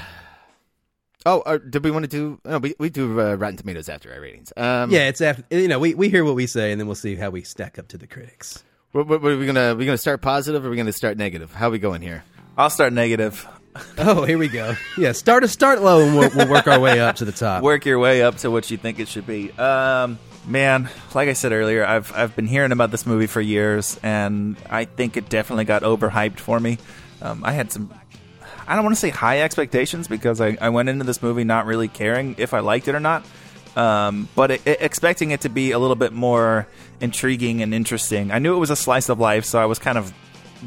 Oh, uh, did we want to do? No, we we do uh, Rotten Tomatoes after our ratings. Um, Yeah, it's after you know we, we hear what we say, and then we'll see how we stack up to the critics. What, what, what are we gonna we gonna start positive or are we gonna start negative? How are we going here? I'll start negative. Oh, here we go. Yeah, start a start low, and we'll, we'll work our way up to the top. Work your way up to what you think it should be. Um, man, like I said earlier, I've I've been hearing about this movie for years, and I think it definitely got overhyped for me. Um, I had some. I don't want to say high expectations because I, I went into this movie not really caring if I liked it or not, um, but it, it- expecting it to be a little bit more intriguing and interesting. I knew it was a slice of life, so I was kind of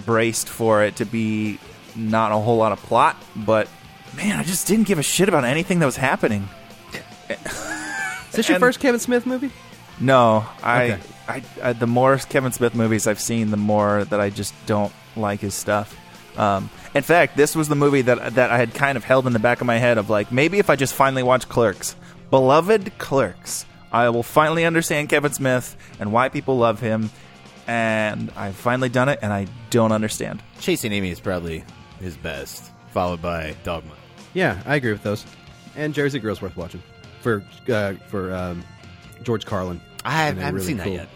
braced for it to be not a whole lot of plot. But man, I just didn't give a shit about anything that was happening. Is this your and- first Kevin Smith movie? No, I, Okay. I, I, the more Kevin Smith movies I've seen, the more that I just don't like his stuff. Um, in fact, this was the movie that that I had kind of held in the back of my head of like maybe if I just finally watch Clerks, beloved Clerks, I will finally understand Kevin Smith and why people love him. And I've finally done it, and I don't understand. Chasing Amy is probably his best, followed by Dogma. Yeah, I agree with those. And Jersey Girl's worth watching for uh, for um, George Carlin. I have, I haven't really seen that yet.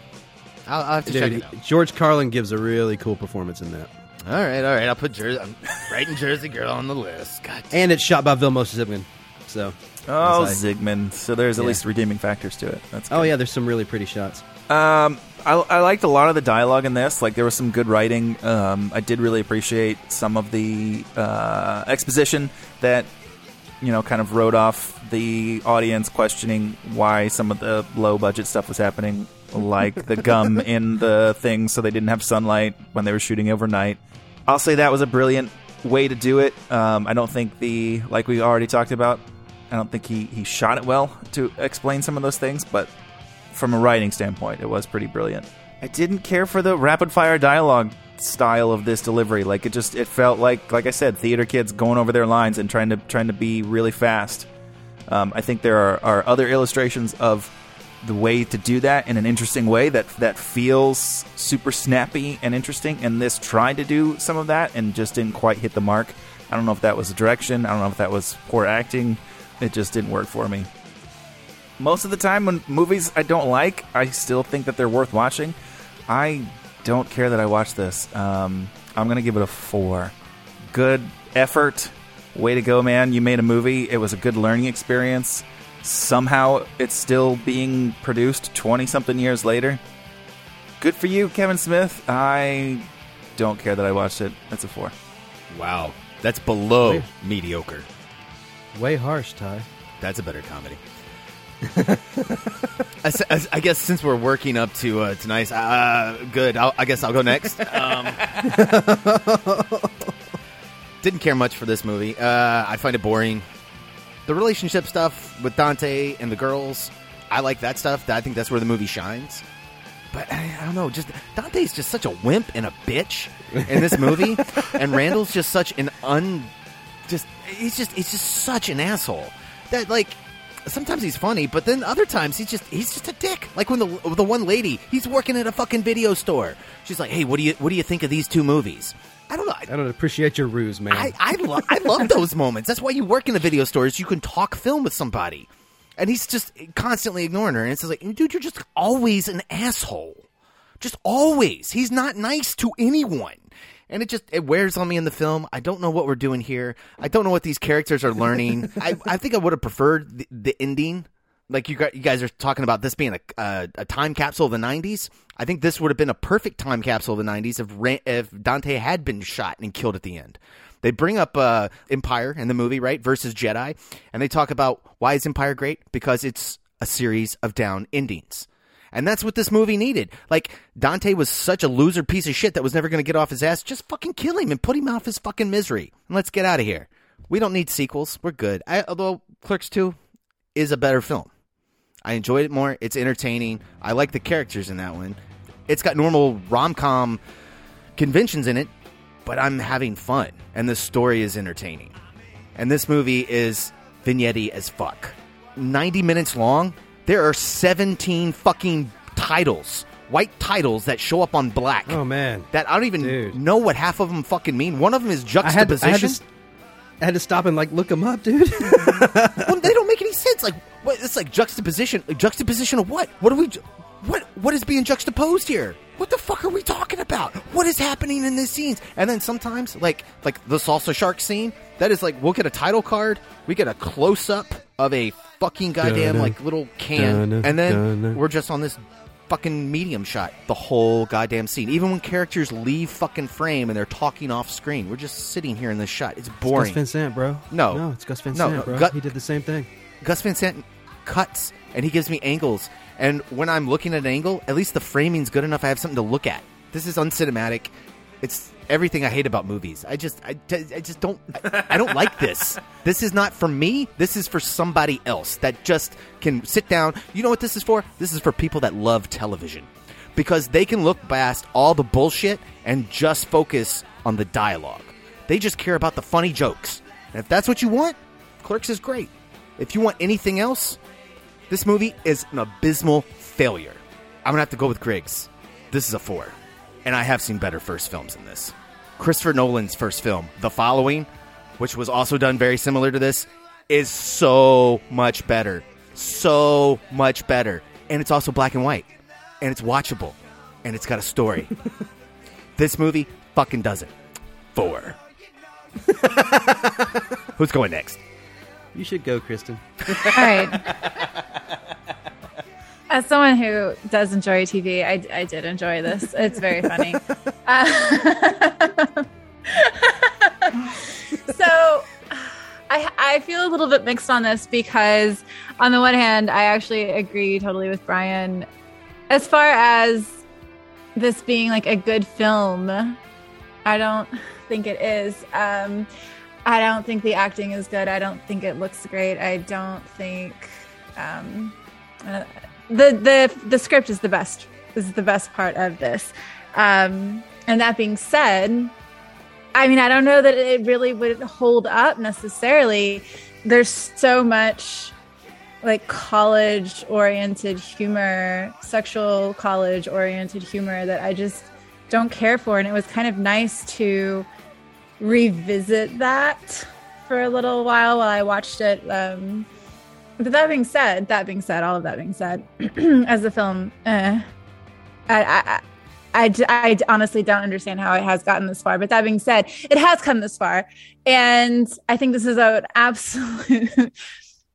I'll, I'll have to Dude, check it out. George Carlin gives a really cool performance in that. All right, all right. I'll put Jersey. I'm writing Jersey Girl on the list. God. And it's shot by Vilmos Zimmerman. So, Oh, as I- Zsigmond. So there's at Yeah. least redeeming factors to it. That's oh yeah, there's some really pretty shots. Um, I, I liked a lot of the dialogue in this. Like there was some good writing. Um, I did really appreciate some of the uh, exposition that you know kind of wrote off the audience questioning why some of the low budget stuff was happening, like the gum in the thing, so they didn't have sunlight when they were shooting overnight. I'll say that was a brilliant way to do it. Um, I don't think the like we already talked about. I don't think he, he shot it well to explain some of those things, but from a writing standpoint, it was pretty brilliant. I didn't care for the rapid fire dialogue style of this delivery. Like it just it felt like like I said, theater kids going over their lines and trying to trying to be really fast. Um, I think there are, are other illustrations of the way to do that in an interesting way that that feels super snappy and interesting. And this tried to do some of that and just didn't quite hit the mark. I don't know if that was the direction. I don't know if that was poor acting. It just didn't work for me most of the time when movies I don't like, I still think that they're worth watching. I don't care that I watch this. Um, I'm gonna give it a four. Good effort, way to go, man! You made a movie. It was a good learning experience. Somehow, it's still being produced 20 something years later. Good for you, Kevin Smith. I don't care that I watched it. That's a four. Wow, that's below mediocre. Way harsh, Ty. That's a better comedy. I guess since we're working up to uh, tonight's, uh, good. I'll, I guess I'll go next. Um, didn't care much for this movie. Uh, I find it boring. The relationship stuff with Dante and the girls, I like that stuff. I think that's where the movie shines. But I, I don't know. Just Dante's just such a wimp and a bitch in this movie, and Randall's just such an un. Just he's just he's just such an asshole that like sometimes he's funny, but then other times he's just he's just a dick. Like when the the one lady he's working at a fucking video store. She's like, "Hey, what do you what do you think of these two movies?" I don't know. I don't appreciate your ruse, man. I I, lo- I love those moments. That's why you work in the video stores. You can talk film with somebody, and he's just constantly ignoring her. And it's like, dude, you're just always an asshole. Just always. He's not nice to anyone. And it just it wears on me in the film. I don't know what we're doing here. I don't know what these characters are learning. I, I think I would have preferred the, the ending. Like you, you guys are talking about this being a, a, a time capsule of the '90s. I think this would have been a perfect time capsule of the '90s if if Dante had been shot and killed at the end. They bring up uh, Empire in the movie, right, versus Jedi, and they talk about why is Empire great because it's a series of down endings. And that's what this movie needed. Like, Dante was such a loser piece of shit that was never going to get off his ass. Just fucking kill him and put him out of his fucking misery. And let's get out of here. We don't need sequels. We're good. I, although Clerks 2 is a better film. I enjoyed it more. It's entertaining. I like the characters in that one. It's got normal rom com conventions in it, but I'm having fun. And the story is entertaining. And this movie is vignette as fuck. 90 minutes long. There are 17 fucking titles, white titles that show up on black. Oh man, that I don't even know what half of them fucking mean. One of them is I had, juxtaposition. I, had to, s- I had to stop and like look them up, dude. well, they don't make any sense. Like, what? It's like juxtaposition. Like, Juxtaposition of what? What are we? What? What is being juxtaposed here? What the fuck are we talking about? What is happening in these scenes? And then sometimes, like, like the salsa shark scene, that is like we'll get a title card, we get a close up of a fucking goddamn like little can, and then we're just on this fucking medium shot the whole goddamn scene. Even when characters leave fucking frame and they're talking off screen, we're just sitting here in this shot. It's boring. It's Gus. Van Sant, bro. No. no, it's Gus Van No, Sant, no, bro. Gu- he did the same thing. Gus Van Sant cuts and he gives me angles. And when I'm looking at an angle, at least the framing's good enough. I have something to look at. This is uncinematic. It's everything I hate about movies. I just, I, I just don't, I, I don't like this. This is not for me. This is for somebody else that just can sit down. You know what this is for? This is for people that love television because they can look past all the bullshit and just focus on the dialogue. They just care about the funny jokes. And if that's what you want, Clerks is great. If you want anything else, this movie is an abysmal failure. I'm gonna have to go with Griggs. This is a four, and I have seen better first films than this. Christopher Nolan's first film, The Following, which was also done very similar to this, is so much better, so much better, and it's also black and white, and it's watchable, and it's got a story. this movie fucking doesn't. Four. Who's going next? You should go, Kristen. All right. As someone who does enjoy TV, I, I did enjoy this. It's very funny. Uh, so I, I feel a little bit mixed on this because, on the one hand, I actually agree totally with Brian. As far as this being like a good film, I don't think it is. Um, I don't think the acting is good. I don't think it looks great. I don't think um, uh, the the the script is the best. Is the best part of this. Um, and that being said, I mean, I don't know that it really would hold up necessarily. There's so much like college oriented humor, sexual college oriented humor that I just don't care for. And it was kind of nice to revisit that for a little while while I watched it. Um, but that being said, that being said, all of that being said, as the film, eh, I, I, I, I honestly don't understand how it has gotten this far. But that being said, it has come this far. And I think this is an absolute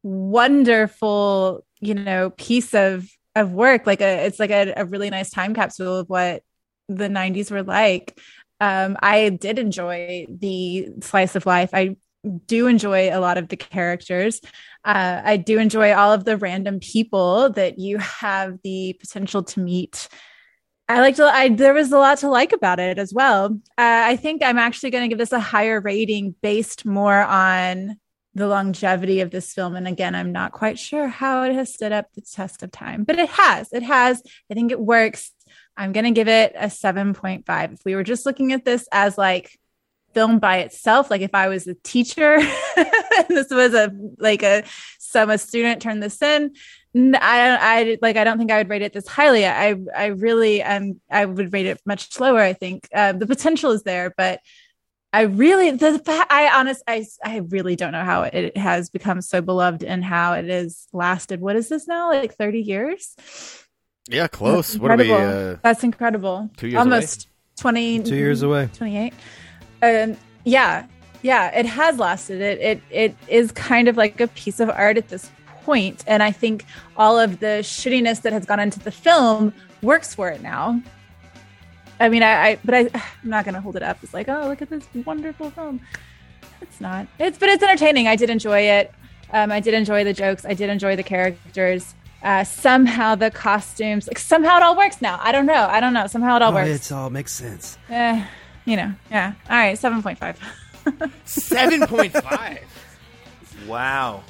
wonderful, you know, piece of of work. Like a it's like a, a really nice time capsule of what the 90s were like. Um, I did enjoy the slice of life. I do enjoy a lot of the characters. Uh, I do enjoy all of the random people that you have the potential to meet I liked. I there was a lot to like about it as well. Uh, I think I'm actually going to give this a higher rating based more on the longevity of this film. And again, I'm not quite sure how it has stood up the test of time, but it has. It has. I think it works. I'm going to give it a 7.5. If we were just looking at this as like film by itself, like if I was a teacher and this was a like a some a student turned this in, I I like I don't think I would rate it this highly. I I really um I would rate it much lower. I think uh, the potential is there, but I really the I honest I I really don't know how it has become so beloved and how it has lasted. What is this now? Like thirty years? Yeah, close. What are we? Uh, That's incredible. Two years almost away? twenty. Two years away. Twenty eight. Um. Yeah. Yeah. It has lasted. It it it is kind of like a piece of art at this point, and I think all of the shittiness that has gone into the film works for it now. I mean, I, I but I, I'm not going to hold it up. It's like, oh, look at this wonderful film. It's not. It's but it's entertaining. I did enjoy it. Um, I did enjoy the jokes. I did enjoy the characters. Uh, somehow the costumes, like somehow it all works now. I don't know. I don't know. Somehow it all Oh, works. It's all makes sense. Eh, you know. Yeah. All right. Seven point five. Seven point five. Wow.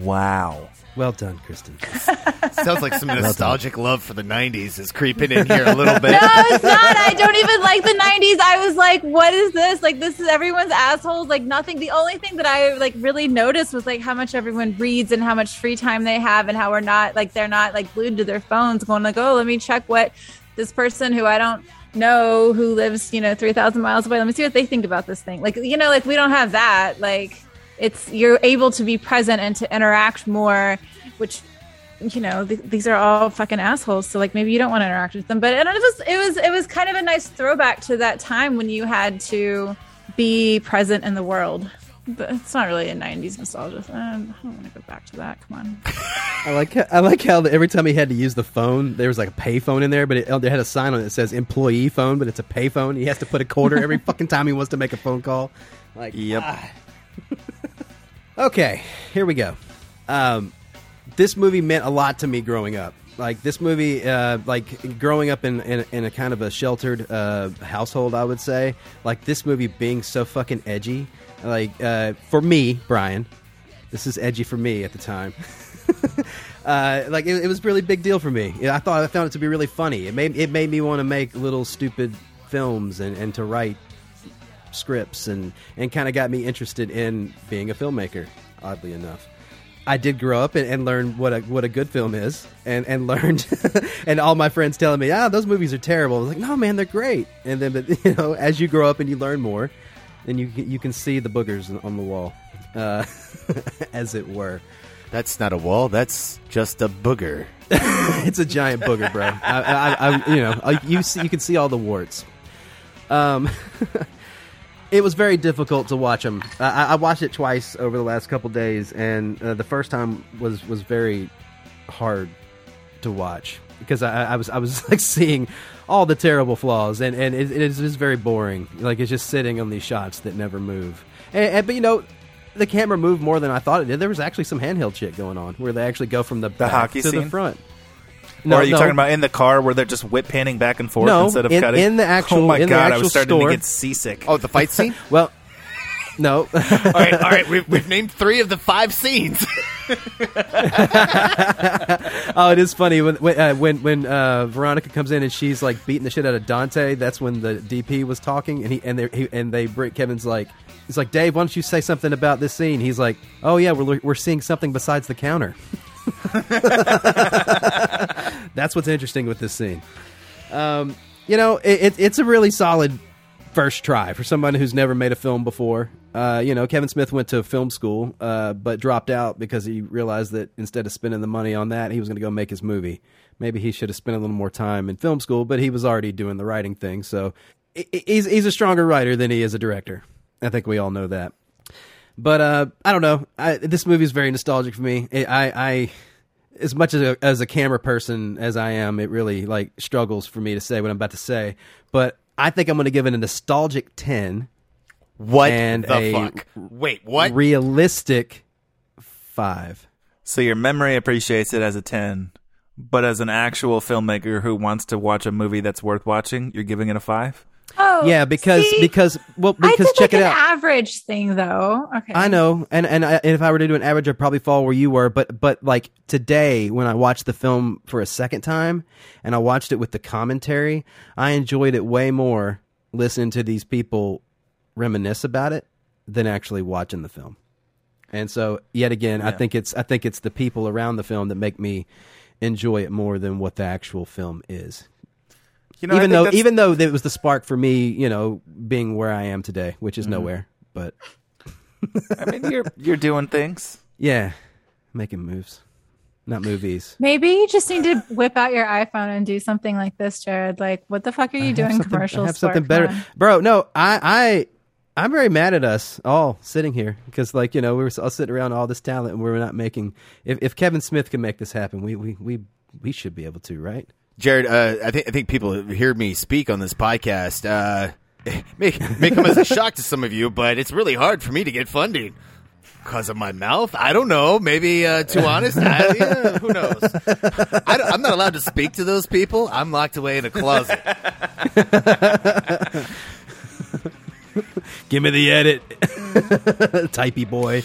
Wow. Well done, Kristen. Sounds like some Well nostalgic love for the '90s is creeping in here a little bit. no, it's not. I don't even like the '90s. I was like, "What is this? Like, this is everyone's assholes." Like, nothing. The only thing that I like really noticed was like how much everyone reads and how much free time they have, and how we're not like they're not like glued to their phones, going like, "Oh, let me check what this person who I don't know who lives, you know, three thousand miles away. Let me see what they think about this thing." Like, you know, like we don't have that. Like, it's you're able to be present and to interact more, which you know th- these are all fucking assholes so like maybe you don't want to interact with them but and it was it was it was kind of a nice throwback to that time when you had to be present in the world it's not really a 90s nostalgia thing. i don't want to go back to that come on I like how, I like how the, every time he had to use the phone, there was like a pay phone in there, but it, they had a sign on it that says employee phone, but it's a pay phone. He has to put a quarter every fucking time he wants to make a phone call. Like, Yep. ah. okay, here we go. Um, this movie meant a lot to me growing up. Like this movie, uh, like growing up in, in in a kind of a sheltered uh, household, I would say. Like this movie being so fucking edgy. Like uh, for me, Brian, this is edgy for me at the time. uh, like it, it was a really big deal for me. I thought I found it to be really funny. It made it made me want to make little stupid films and, and to write scripts and and kind of got me interested in being a filmmaker. Oddly enough, I did grow up and, and learn what a what a good film is, and and learned, and all my friends telling me, ah, those movies are terrible. I was like, no, man, they're great. And then, but you know, as you grow up and you learn more, then you you can see the boogers on the wall, uh, as it were. That's not a wall. That's just a booger. it's a giant booger, bro. I, I, I, you know, I, you see, you can see all the warts. Um, it was very difficult to watch them. I, I watched it twice over the last couple days, and uh, the first time was was very hard to watch because I, I was I was like seeing all the terrible flaws and and it, it is just very boring. Like it's just sitting on these shots that never move. And, and but you know. The camera moved more than I thought it did. There was actually some handheld shit going on where they actually go from the, back hockey to the scene? front. or are you talking about in the car where they're just whip panning back and forth No, instead of in- cutting? in the oh actual- Oh my in the god, I actual was starting store. to get seasick. Oh, the fight scene? well, no. all right, all right. We've, we've named three of the five scenes. oh, it is funny when when uh, when, when uh, Veronica comes in and she's like beating the shit out of Dante. That's when the DP was talking, and he and they he, and they Kevin's like he's like Dave, why don't you say something about this scene? He's like, oh yeah, we're we're seeing something besides the counter. That's what's interesting with this scene. Um, you know, it, it, it's a really solid first try for somebody who's never made a film before. Uh, you know, Kevin Smith went to film school, uh, but dropped out because he realized that instead of spending the money on that, he was going to go make his movie. Maybe he should have spent a little more time in film school, but he was already doing the writing thing. So he's he's a stronger writer than he is a director. I think we all know that. But uh, I don't know. I, this movie is very nostalgic for me. I, I, I as much as a, as a camera person as I am, it really like struggles for me to say what I'm about to say. But I think I'm going to give it a nostalgic ten. What and the a fuck? Wait, what? Realistic five. So your memory appreciates it as a 10, but as an actual filmmaker who wants to watch a movie that's worth watching, you're giving it a 5? Oh, yeah, because see? because well I because did check like it an out. average thing though. Okay. I know, and and, I, and if I were to do an average, I'd probably fall where you were. But but like today, when I watched the film for a second time, and I watched it with the commentary, I enjoyed it way more listening to these people reminisce about it than actually watching the film. And so, yet again, I think it's I think it's the people around the film that make me enjoy it more than what the actual film is. You know, even think though even though it was the spark for me, you know, being where I am today, which is Mhm. nowhere, but I mean, you're you're doing things. yeah, making moves, not movies. Maybe you just need to whip out your iPhone and do something like this, Jared. Like, what the fuck are you I doing something- commercials I have for? something better, on. bro. No, I, I, I'm very mad at us all sitting here because, like, you know, we were all sitting around all this talent and we're not making. If, if Kevin Smith can make this happen, we, we, we, we should be able to, right? Jared, uh, I think I think people hear me speak on this podcast uh, may may come as a shock to some of you, but it's really hard for me to get funding because of my mouth. I don't know. Maybe uh, too honest. I, yeah, who knows? I am not allowed to speak to those people. I'm locked away in a closet. Give me the edit, typey boy.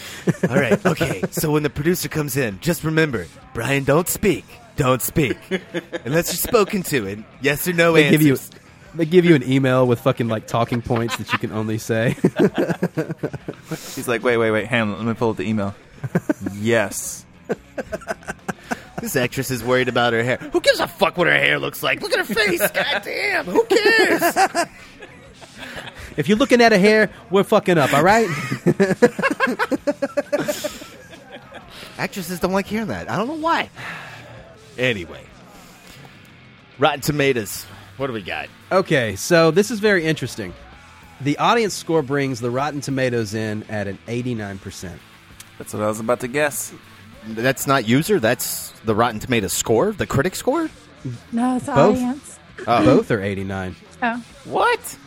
All right. Okay. So when the producer comes in, just remember, Brian, don't speak. Don't speak unless you're spoken to. And yes or no they answers. give you, they give you an email with fucking like talking points that you can only say. He's like, wait, wait, wait, hang on, let me pull up the email. yes. This actress is worried about her hair. Who gives a fuck what her hair looks like? Look at her face. God damn. Who cares? if you're looking at a hair, we're fucking up. All right. Actresses don't like hearing that. I don't know why. Anyway, Rotten Tomatoes. What do we got? Okay, so this is very interesting. The audience score brings the Rotten Tomatoes in at an 89%. That's what I was about to guess. That's not user. That's the Rotten Tomatoes score. The critic score. No, it's the Both? audience. Oh. Both are 89. Oh. What?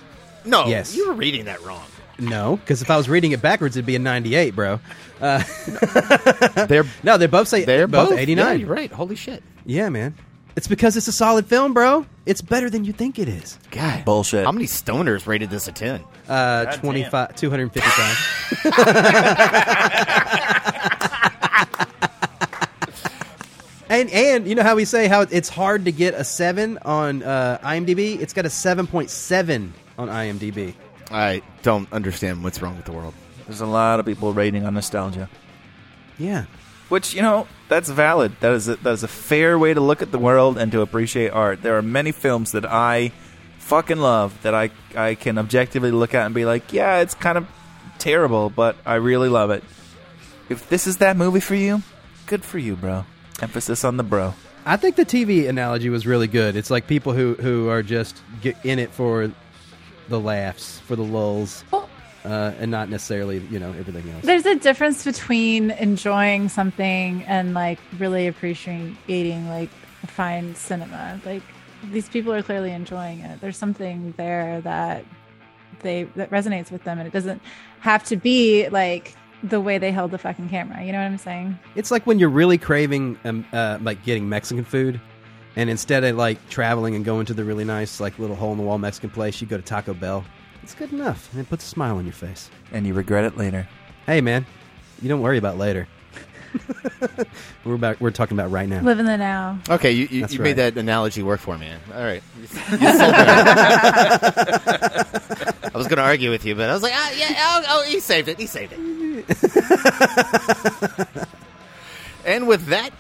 No. Yes. You were reading that wrong. No, because if I was reading it backwards, it'd be a 98, bro. Uh, they're no, they both say They're both, both 89. Yeah, you're right. Holy shit. Yeah, man. It's because it's a solid film, bro. It's better than you think it is. God. Bullshit. How many stoners rated this a 10? Uh, God 25, 255. and and you know how we say how it's hard to get a seven on uh, IMDb? It's got a seven point seven on IMDb. I don't understand what's wrong with the world. There's a lot of people rating on nostalgia. Yeah. Which, you know, that's valid. That is a, that is a fair way to look at the world and to appreciate art. There are many films that I fucking love that I I can objectively look at and be like, yeah, it's kind of terrible, but I really love it. If this is that movie for you, good for you, bro. Emphasis on the bro. I think the TV analogy was really good. It's like people who who are just get in it for the laughs, for the lulls, uh, and not necessarily you know everything else. There's a difference between enjoying something and like really appreciating like fine cinema. Like these people are clearly enjoying it. There's something there that they that resonates with them, and it doesn't have to be like the way they held the fucking camera. You know what I'm saying? It's like when you're really craving, um, uh, like getting Mexican food, and instead of like traveling and going to the really nice, like little hole in the wall Mexican place, you go to Taco Bell. It's good enough, and it puts a smile on your face. And you regret it later. Hey, man, you don't worry about later. we're about we're talking about right now. Live in the now. Okay, you, you, you right. made that analogy work for me. All right. You, you sold me. I was going to argue with you, but I was like, ah, yeah, oh, oh, he saved it. He saved it. and with that,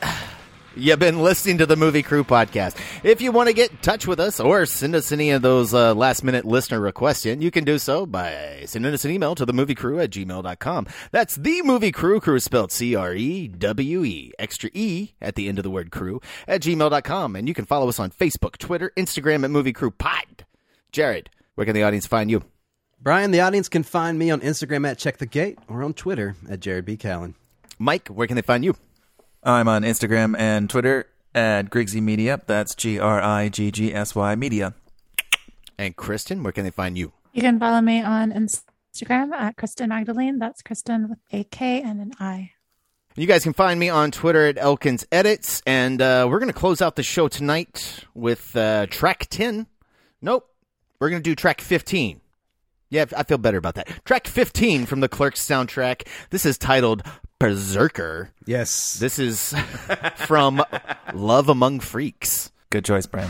you've been listening to the Movie Crew podcast. If you want to get in touch with us or send us any of those uh, last minute listener requests in, you can do so by sending us an email to the movie crew at gmail.com. That's the movie crew, crew spelled C R E W E, extra E at the end of the word crew at gmail.com. And you can follow us on Facebook, Twitter, Instagram at Movie Crew Pod. Jared, where can the audience find you? Brian, the audience can find me on Instagram at Check the Gate or on Twitter at Jared B. Callen. Mike, where can they find you? I'm on Instagram and Twitter at Griggsy Media. That's G R I G G S Y Media. And Kristen, where can they find you? You can follow me on Instagram at Kristen Magdalene. That's Kristen with a K and an I. You guys can find me on Twitter at Elkins Edits, and uh, we're going to close out the show tonight with uh, track 10. Nope. We're going to do track 15. Yeah, I feel better about that. Track 15 from the Clerks soundtrack. This is titled Berserker. Yes. This is from Love Among Freaks. Good choice, Brian.